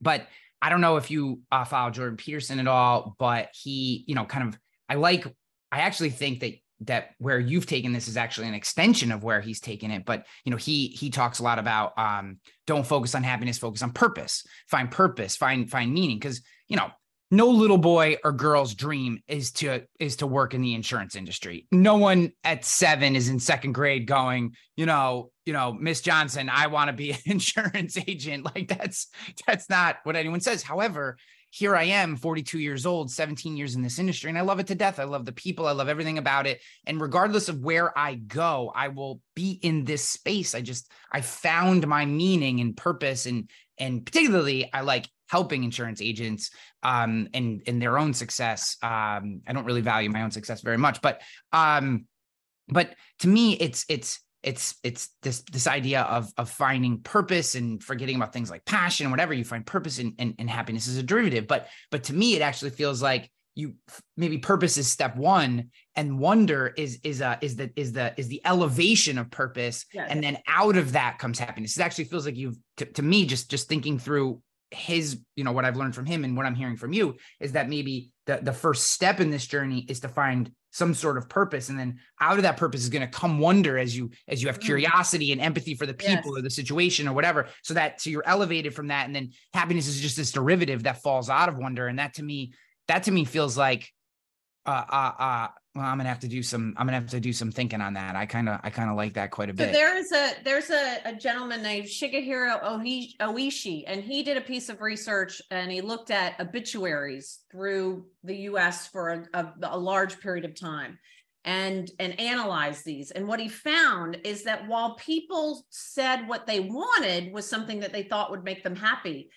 but I don't know if you uh, follow Jordan Peterson at all, but he, you know, kind of, I like, I actually think that that where you've taken this is actually an extension of where he's taken it but you know he he talks a lot about um don't focus on happiness focus on purpose find purpose find find meaning because you know no little boy or girl's dream is to is to work in the insurance industry. No one at 7 is in second grade going, you know, you know, Miss Johnson, I want to be an insurance agent. Like that's that's not what anyone says. However, here I am, 42 years old, 17 years in this industry, and I love it to death. I love the people, I love everything about it. And regardless of where I go, I will be in this space. I just I found my meaning and purpose and and particularly I like helping insurance agents um, and in their own success. Um, I don't really value my own success very much, but um, but to me, it's it's it's it's this this idea of of finding purpose and forgetting about things like passion, whatever you find purpose and, and, and happiness is a derivative. But but to me, it actually feels like you maybe purpose is step one and wonder is is uh is the is the is the elevation of purpose yes. and then out of that comes happiness it actually feels like you've to, to me just just thinking through his you know what i've learned from him and what i'm hearing from you is that maybe the, the first step in this journey is to find some sort of purpose and then out of that purpose is going to come wonder as you as you have mm. curiosity and empathy for the people yes. or the situation or whatever so that so you're elevated from that and then happiness is just this derivative that falls out of wonder and that to me that to me feels like uh uh uh well, I'm gonna have to do some. I'm gonna have to do some thinking on that. I kind of, I kind of like that quite a bit. So there's a there's a, a gentleman named Shigehiro Oishi, and he did a piece of research and he looked at obituaries through the U.S. for a, a, a large period of time, and and analyzed these. And what he found is that while people said what they wanted was something that they thought would make them happy,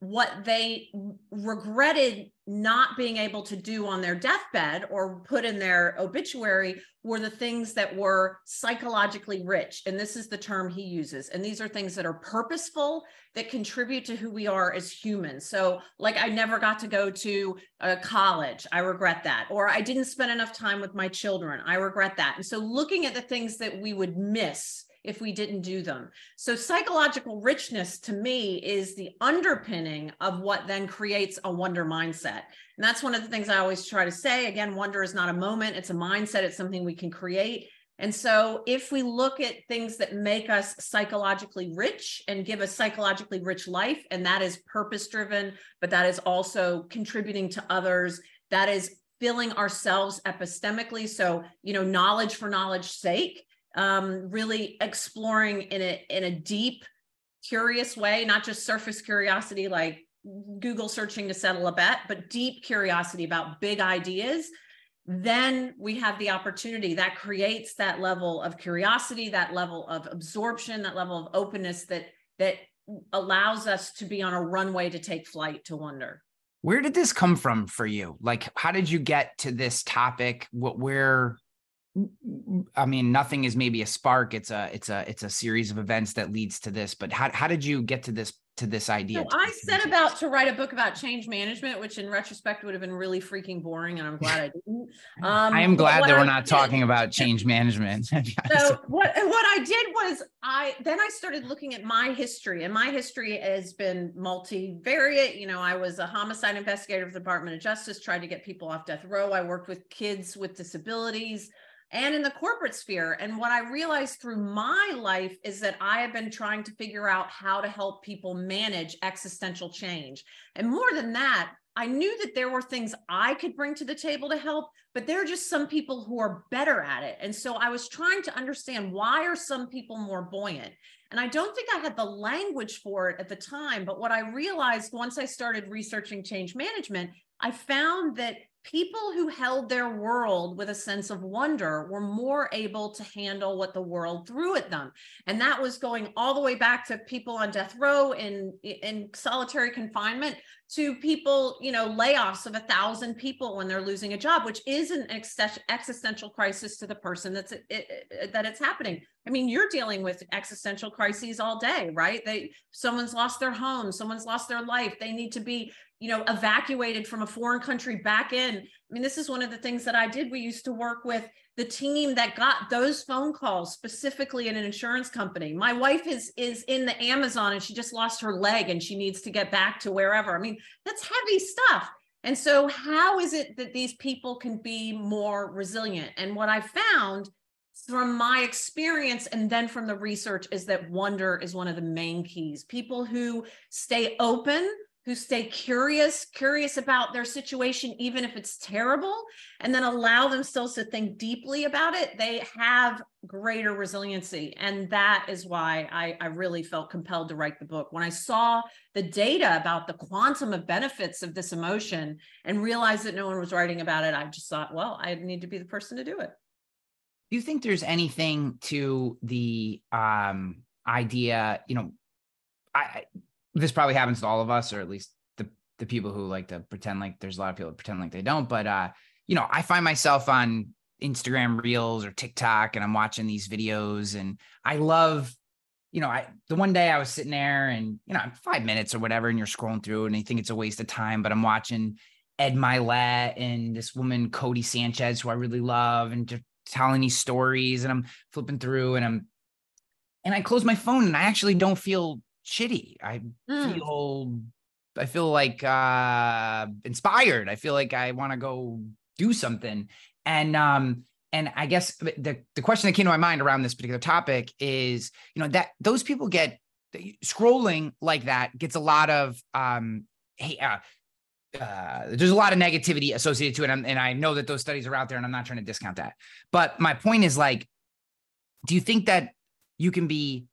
what they regretted not being able to do on their deathbed or put in their obituary were the things that were psychologically rich. And this is the term he uses. And these are things that are purposeful, that contribute to who we are as humans. So, like, I never got to go to a college. I regret that. Or I didn't spend enough time with my children. I regret that. And so, looking at the things that we would miss if we didn't do them. So, psychological richness to me is the underpinning of what then creates a wonder mindset. And that's one of the things I always try to say. Again, wonder is not a moment, it's a mindset, it's something we can create. And so, if we look at things that make us psychologically rich and give a psychologically rich life, and that is purpose driven, but that is also contributing to others, that is filling ourselves epistemically. So, you know, knowledge for knowledge sake, um, really exploring in a in a deep, curious way, not just surface curiosity like Google searching to settle a bet, but deep curiosity about big ideas. Then we have the opportunity that creates that level of curiosity that level of absorption that level of openness that that allows us to be on a runway to take flight to wonder. Where did this come from for you? Like how did you get to this topic? What where I mean, nothing is maybe a spark. It's a it's a it's a series of events that leads to this. But how how did you get to this to this idea? So I set about to write a book about change management, which in retrospect would have been really freaking boring, and I'm glad I didn't. Um, I am glad that we're not did, talking about change management. so what what I did was I then I started looking at my history, and my history has been multivariate. You know, I was a homicide investigator for the Department of Justice, tried to get people off death row. I worked with kids with disabilities and in the corporate sphere. And what I realized through my life is that I have been trying to figure out how to help people manage existential change. And more than that, I knew that there were things I could bring to the table to help, but there are just some people who are better at it. And so I was trying to understand why are some people more buoyant? And I don't think I had the language for it at the time, but what I realized once I started researching change management, I found that people who held their world with a sense of wonder were more able to handle what the world threw at them. And that was going all the way back to people on death row in in solitary confinement to people you know layoffs of a thousand people when they're losing a job which is an existential crisis to the person that's it, it, that it's happening i mean you're dealing with existential crises all day right they someone's lost their home someone's lost their life they need to be you know, evacuated from a foreign country back in. I mean, this is one of the things that I did. We used to work with the team that got those phone calls specifically in an insurance company. My wife is is in the Amazon and she just lost her leg and she needs to get back to wherever. I mean, that's heavy stuff. And so how is it that these people can be more resilient? And what I found from my experience and then from the research is that wonder is one of the main keys. People who stay open who stay curious, curious about their situation, even if it's terrible, and then allow themselves to think deeply about it, they have greater resiliency. And that is why I, I really felt compelled to write the book. When I saw the data about the quantum of benefits of this emotion and realized that no one was writing about it, I just thought, well, I need to be the person to do it. Do you think there's anything to the um, idea, you know, I this probably happens to all of us, or at least the the people who like to pretend like there's a lot of people that pretend like they don't. But uh, you know, I find myself on Instagram Reels or TikTok, and I'm watching these videos, and I love. You know, I the one day I was sitting there and you know, five minutes or whatever, and you're scrolling through and you think it's a waste of time, but I'm watching Ed Mylett and this woman, Codie Sanchez, who I really love, and just telling these stories. And I'm flipping through and I'm, and I close my phone and I actually don't feel shitty. I mm. feel I feel like uh inspired. I feel like I want to go do something. And um and I guess the the question that came to my mind around this particular topic is, you know, that those people get scrolling like that gets a lot of um hey uh, uh, there's a lot of negativity associated to it. And, and I know that those studies are out there and I'm not trying to discount that. But my point is like, do you think that you can be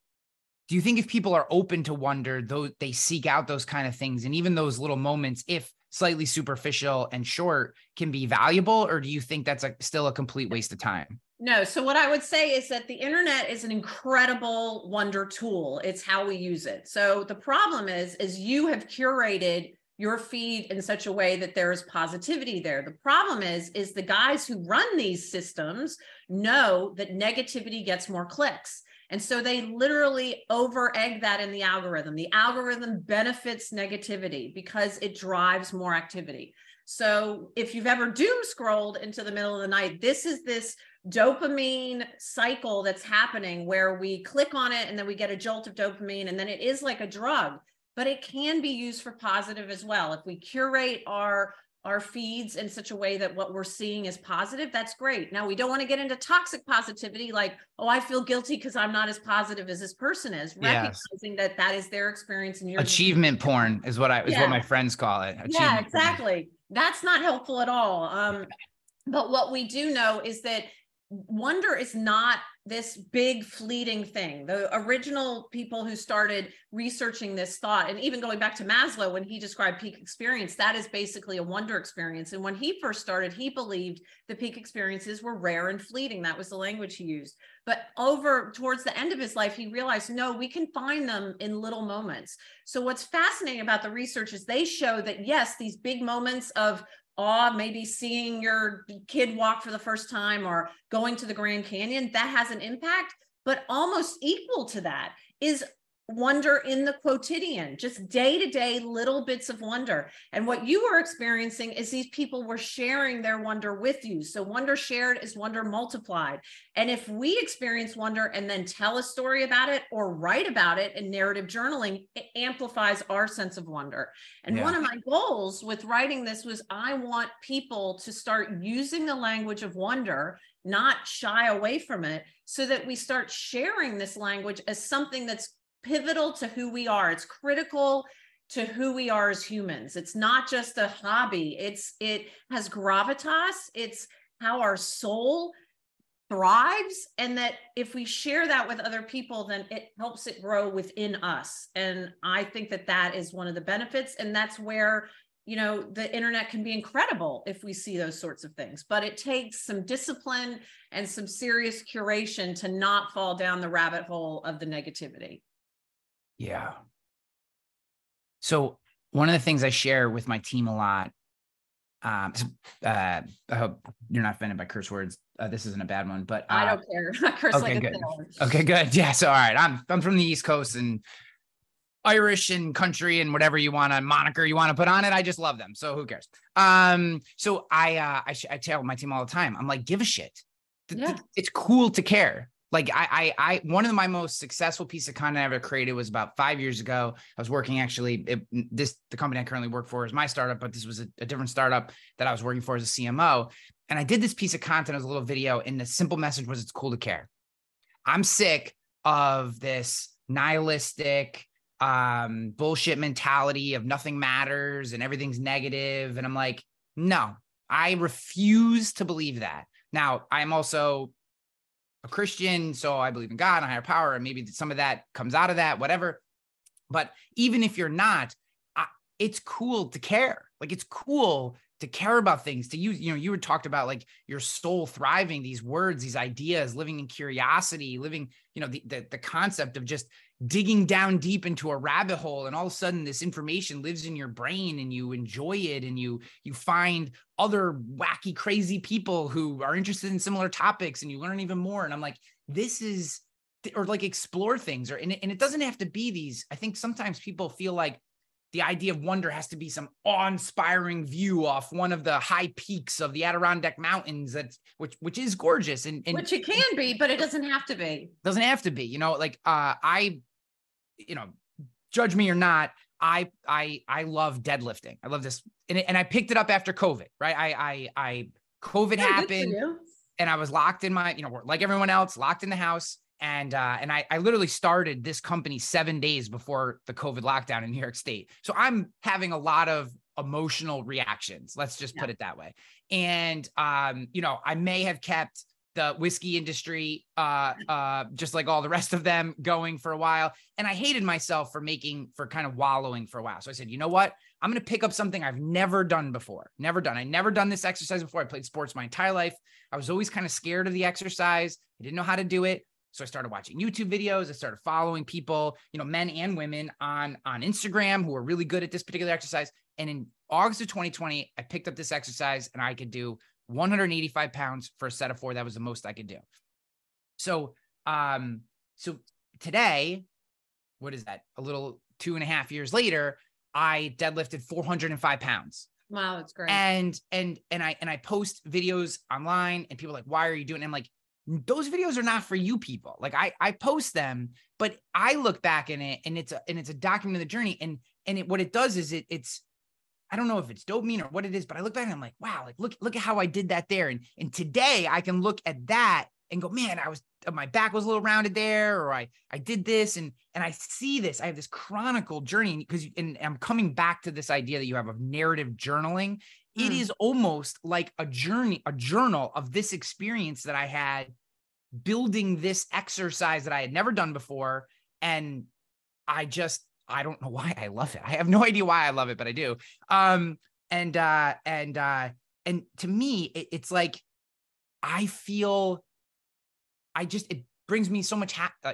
do you think if people are open to wonder though they seek out those kind of things and even those little moments if slightly superficial and short can be valuable? Or do you think that's a, still a complete waste of time? No. So what i would say is that the internet is an incredible wonder tool. It's how we use it. So the problem is is you have curated your feed in such a way that there is positivity there. The problem is is the guys who run these systems know that negativity gets more clicks and so they literally over egg that in the algorithm. The algorithm benefits negativity because it drives more activity. So if you've ever doom scrolled into the middle of the night, this is this dopamine cycle that's happening where we click on it and then we get a jolt of dopamine and then it is like a drug, but it can be used for positive as well. If we curate our our feeds in such a way that what we're seeing is positive, that's great. Now, we don't want to get into toxic positivity like, oh, I feel guilty because I'm not as positive as this person is, Yes. recognizing that that is their experience and your Achievement porn is what I is Yeah. what my friends call it. yeah Achievement porn. exactly that's not helpful at all um but what we do know is that wonder is not this big fleeting thing. The original people who started researching this thought and even going back to maslow when he described peak experience that is basically a wonder experience. And when he first started he believed the peak experiences were rare and fleeting. That was the language he used. But over towards the end of his life he realized no we can find them in little moments. So what's fascinating about the research is they show that yes these big moments of awe maybe seeing your kid walk for the first time or going to the grand canyon that has an impact but almost equal to that is wonder in the quotidian just day to day little bits of wonder. And what you were experiencing is these people were sharing their wonder with you. So wonder shared is wonder multiplied. And if we experience wonder and then tell a story about it or write about it in narrative journaling it amplifies our sense of wonder. And Yeah. one of my goals with writing this was I want people to start using the language of wonder, not shy away from it, so that we start sharing this language as something that's pivotal to who we are. It's critical to who we are as humans. It's not just a hobby. It's it has gravitas. It's how our soul thrives and that if we share that with other people then it helps it grow within us and i think that that is one of the benefits and that's where you know the internet can be incredible if we see those sorts of things but it takes some discipline and some serious curation to not fall down the rabbit hole of the negativity Yeah. So one of the things I share with my team a lot, um, uh, I hope you're not offended by curse words. Uh, this isn't a bad one, but uh, i don't care i curse okay, like good. Okay, good. Yeah. So all right, I'm I'm from the East Coast and Irish and country and whatever you want to moniker you want to put on it. I just love them. So who cares? Um, so I uh I, I tell my team all the time, I'm like, give a shit. Yeah. It's cool to care. Like I, I, I, one of my most successful piece of content I ever created was about five years ago. I was working actually, it, this, the company I currently work for is my startup, but this was a, a different startup that I was working for as a CMO. And I did this piece of content as a little video. And the simple message was it's cool to care. I'm sick of this nihilistic, um, bullshit mentality of nothing matters and everything's negative. And I'm like, no, I refuse to believe that. Now, I'm also a Christian, so I believe in God and higher power, and maybe some of that comes out of that, whatever. But even if you're not, I, it's cool to care. Like it's cool to care about things. To use, you know, you were talked about like your soul thriving, these words, these ideas, living in curiosity, living, you know, the the, the concept of just digging down deep into a rabbit hole and all of a sudden this information lives in your brain and you enjoy it and you you find other wacky crazy people who are interested in similar topics and you learn even more. And i'm like this is or like explore things or and it, and it doesn't have to be these. I think sometimes people feel like the idea of wonder has to be some awe-inspiring view off one of the high peaks of the Adirondack Mountains that's which which is gorgeous and, and which it can be but it doesn't have to be. Doesn't have to be you know like uh i you know judge me or not i i i love deadlifting. I love this. And, and i picked it up after covid right? I i i covid Yeah, happened and i was locked in my you know like everyone else locked in the house. And uh and i i literally started this company seven days before the covid lockdown in new york state. So i'm having a lot of emotional reactions let's just put it that way. And um you know i may have kept the whiskey industry uh uh just like all the rest of them going for a while. And i hated myself for making for kind of wallowing for a while. So i said you know what? I'm going to pick up something i've never done before. Never done. I never done this exercise before. I played sports my entire life. I was always kind of scared of the exercise. I didn't know how to do it. So I started watching YouTube videos. I started following people, you know, men and women on on Instagram who are really good at this particular exercise. And in August of 2020, I picked up this exercise and I could do 185 pounds for a set of four. That was the most I could do. So, um, so today, what is that? A little two and a half years later, I deadlifted 405 pounds wow that's great and and and I and I post videos online and people are like, why are you doing? it? I'm like, those videos are not for you people. Like I I post them, but I look back in it and it's a and it's a document of the journey. And and it, what it does is it it's I don't know if it's dopamine or what it is, but I look back and I'm like, wow, like look, look at how I did that there. And and today I can look at that and go, man, I was my back was a little rounded there, or I I did this, and and I see this. I have this chronicle journey because and I'm coming back to this idea that you have of narrative journaling. Mm. It is almost like a journey, a journal of this experience that I had building this exercise that I had never done before. And I just I don't know why I love it. I have no idea why I love it, but I do. Um, and uh, and uh, and to me, it, it's like I feel. I just it brings me so much ha- uh,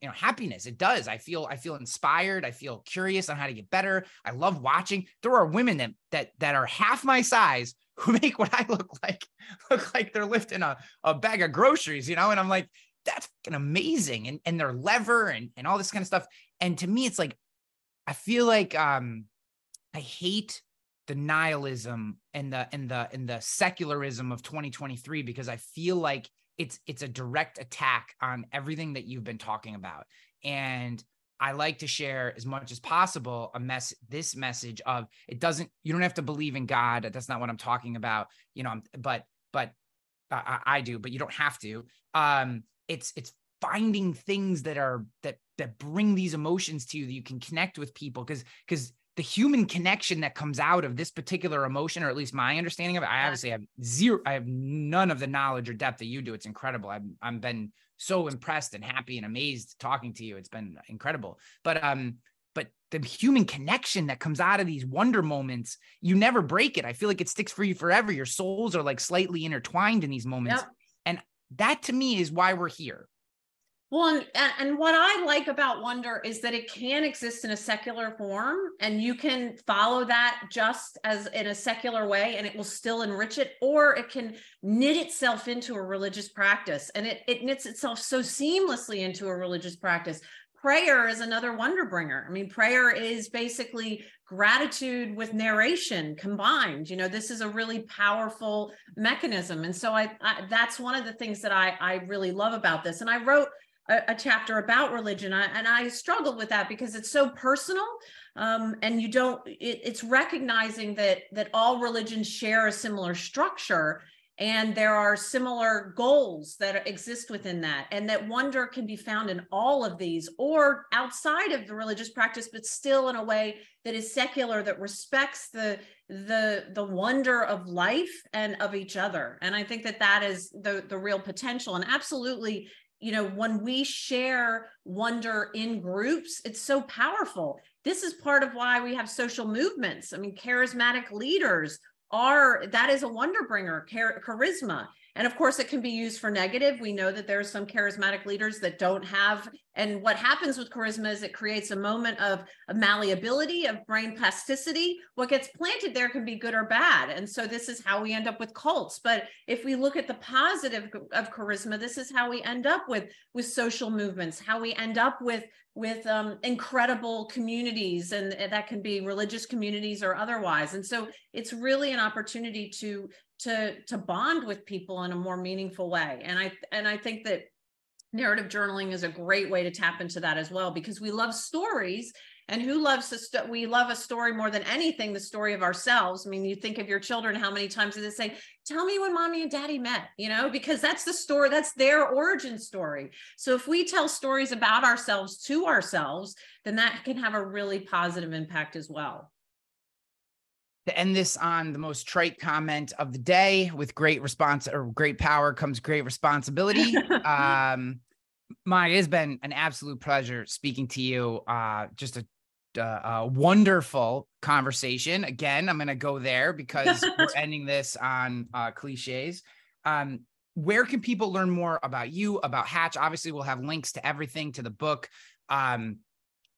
you know happiness. It does. I feel I feel inspired. I feel curious on how to get better. I love watching. There are women that that that are half my size who make what I look like look like they're lifting a, a bag of groceries, you know, and I'm like, that's amazing. And and their lever and and all this kind of stuff. And to me, it's like I feel like um, I hate the nihilism and the and the and the secularism of 2023 because I feel like it's it's a direct attack on everything that you've been talking about. And I like to share as much as possible a mess this message of it doesn't you don't have to believe in God. That's not what I'm talking about. You know, but but I, I do, but you don't have to. Um, it's it's finding things that are that that bring these emotions to you that you can connect with people because because the human connection that comes out of this particular emotion or at least my understanding of it i obviously have zero i have none of the knowledge or depth that you do. It's incredible. I've, I've been so impressed and happy and amazed talking to you. It's been incredible. But um but the human connection that comes out of these wonder moments you never break it. I feel like it sticks for you forever. Your souls are like slightly intertwined in these moments. Yep. and that to me is why we're here well, and, and what I like about wonder is that it can exist in a secular form and you can follow that just as in a secular way and it will still enrich it, or it can knit itself into a religious practice and it, it knits itself so seamlessly into a religious practice. Prayer is another wonder bringer. I mean, prayer is basically gratitude with narration combined. You know, this is a really powerful mechanism. And so I, I that's one of the things that I, I really love about this. And I wrote a, a chapter about religion. I, and i struggled with that because it's so personal um, and you don't it, it's recognizing that that all religions share a similar structure and there are similar goals that exist within that and that wonder can be found in all of these or outside of the religious practice but still in a way that is secular that respects the the the wonder of life and of each other. And i think that that is the the real potential. And absolutely you know, when we share wonder in groups, it's so powerful. This is part of why we have social movements. I mean, charismatic leaders are that is a wonder bringer, char- charisma. And of course, it can be used for negative. We know that there are some charismatic leaders that don't have. And what happens with charisma is it creates a moment of, of malleability, of brain plasticity. What gets planted there can be good or bad. And so this is how we end up with cults. But if we look at the positive of charisma, this is how we end up with, with social movements, how we end up with with um, incredible communities and that can be religious communities or otherwise and so it's really an opportunity to to to bond with people in a more meaningful way. And i and i think that narrative journaling is a great way to tap into that as well because we love stories and who loves a we love a story more than anything the story of ourselves. I mean you think of your children how many times do they say tell me when mommy and daddy met you know because that's the story that's their origin story. So if we tell stories about ourselves to ourselves then that can have a really positive impact as well to end this on the most trite comment of the day with great response or great power comes great responsibility um Maya, it has been an absolute pleasure speaking to you. Uh, just a, uh, a wonderful conversation. Again, I'm going to go there because we're ending this on uh, cliches. Um, where can people learn more about you, about Hatch? Obviously, we'll have links to everything to the book. Um,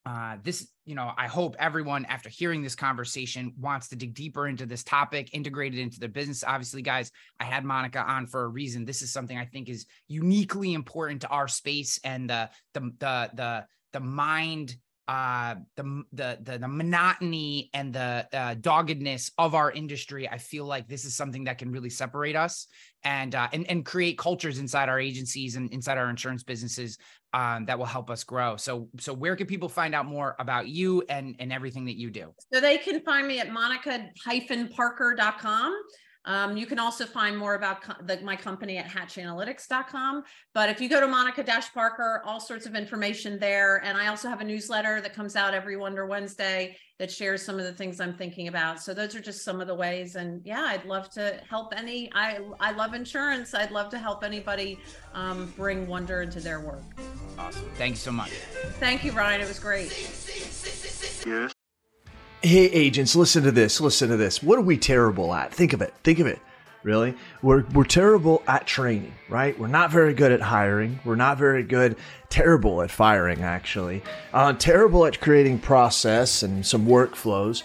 uh, this, you know, I hope everyone after hearing this conversation wants to dig deeper into this topic, integrate it into their business. Obviously, guys, I had Monica on for a reason. This is something I think is uniquely important to our space and the the the the the mind uh, the, the the the monotony and the uh, doggedness of our industry. I feel like this is something that can really separate us and uh, and and create cultures inside our agencies and inside our insurance businesses um, that will help us grow. So so where can people find out more about you and and everything that you do? So they can find me at monica-parker.com. Um, you can also find more about co- the, my company at hatchanalytics.com. But if you go to Monica Dash Parker, all sorts of information there. And I also have a newsletter that comes out every Wonder Wednesday that shares some of the things I'm thinking about. So those are just some of the ways. And yeah, I'd love to help any. I I love insurance. I'd love to help anybody um, bring wonder into their work. Awesome. Thank you so much. Thank you, Ryan. It was great. Yes. Hey, agents, listen to this. Listen to this. What are we terrible at? Think of it. Think of it. Really? We're, we're terrible at training, right? We're not very good at hiring. We're not very good, terrible at firing, actually. Uh, terrible at creating process and some workflows.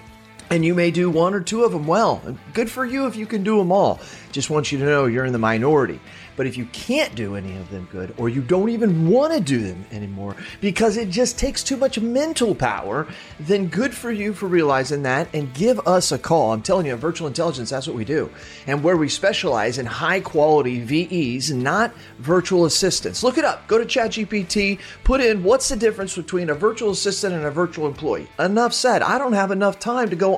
And you may do one or two of them well. Good for you if you can do them all. Just want you to know you're in the minority. But if you can't do any of them good, or you don't even want to do them anymore because it just takes too much mental power, then good for you for realizing that and give us a call. I'm telling you, virtual intelligence, that's what we do. And where we specialize in high quality VEs, not virtual assistants. Look it up. Go to ChatGPT, put in what's the difference between a virtual assistant and a virtual employee. Enough said. I don't have enough time to go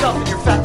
Yourself in your fat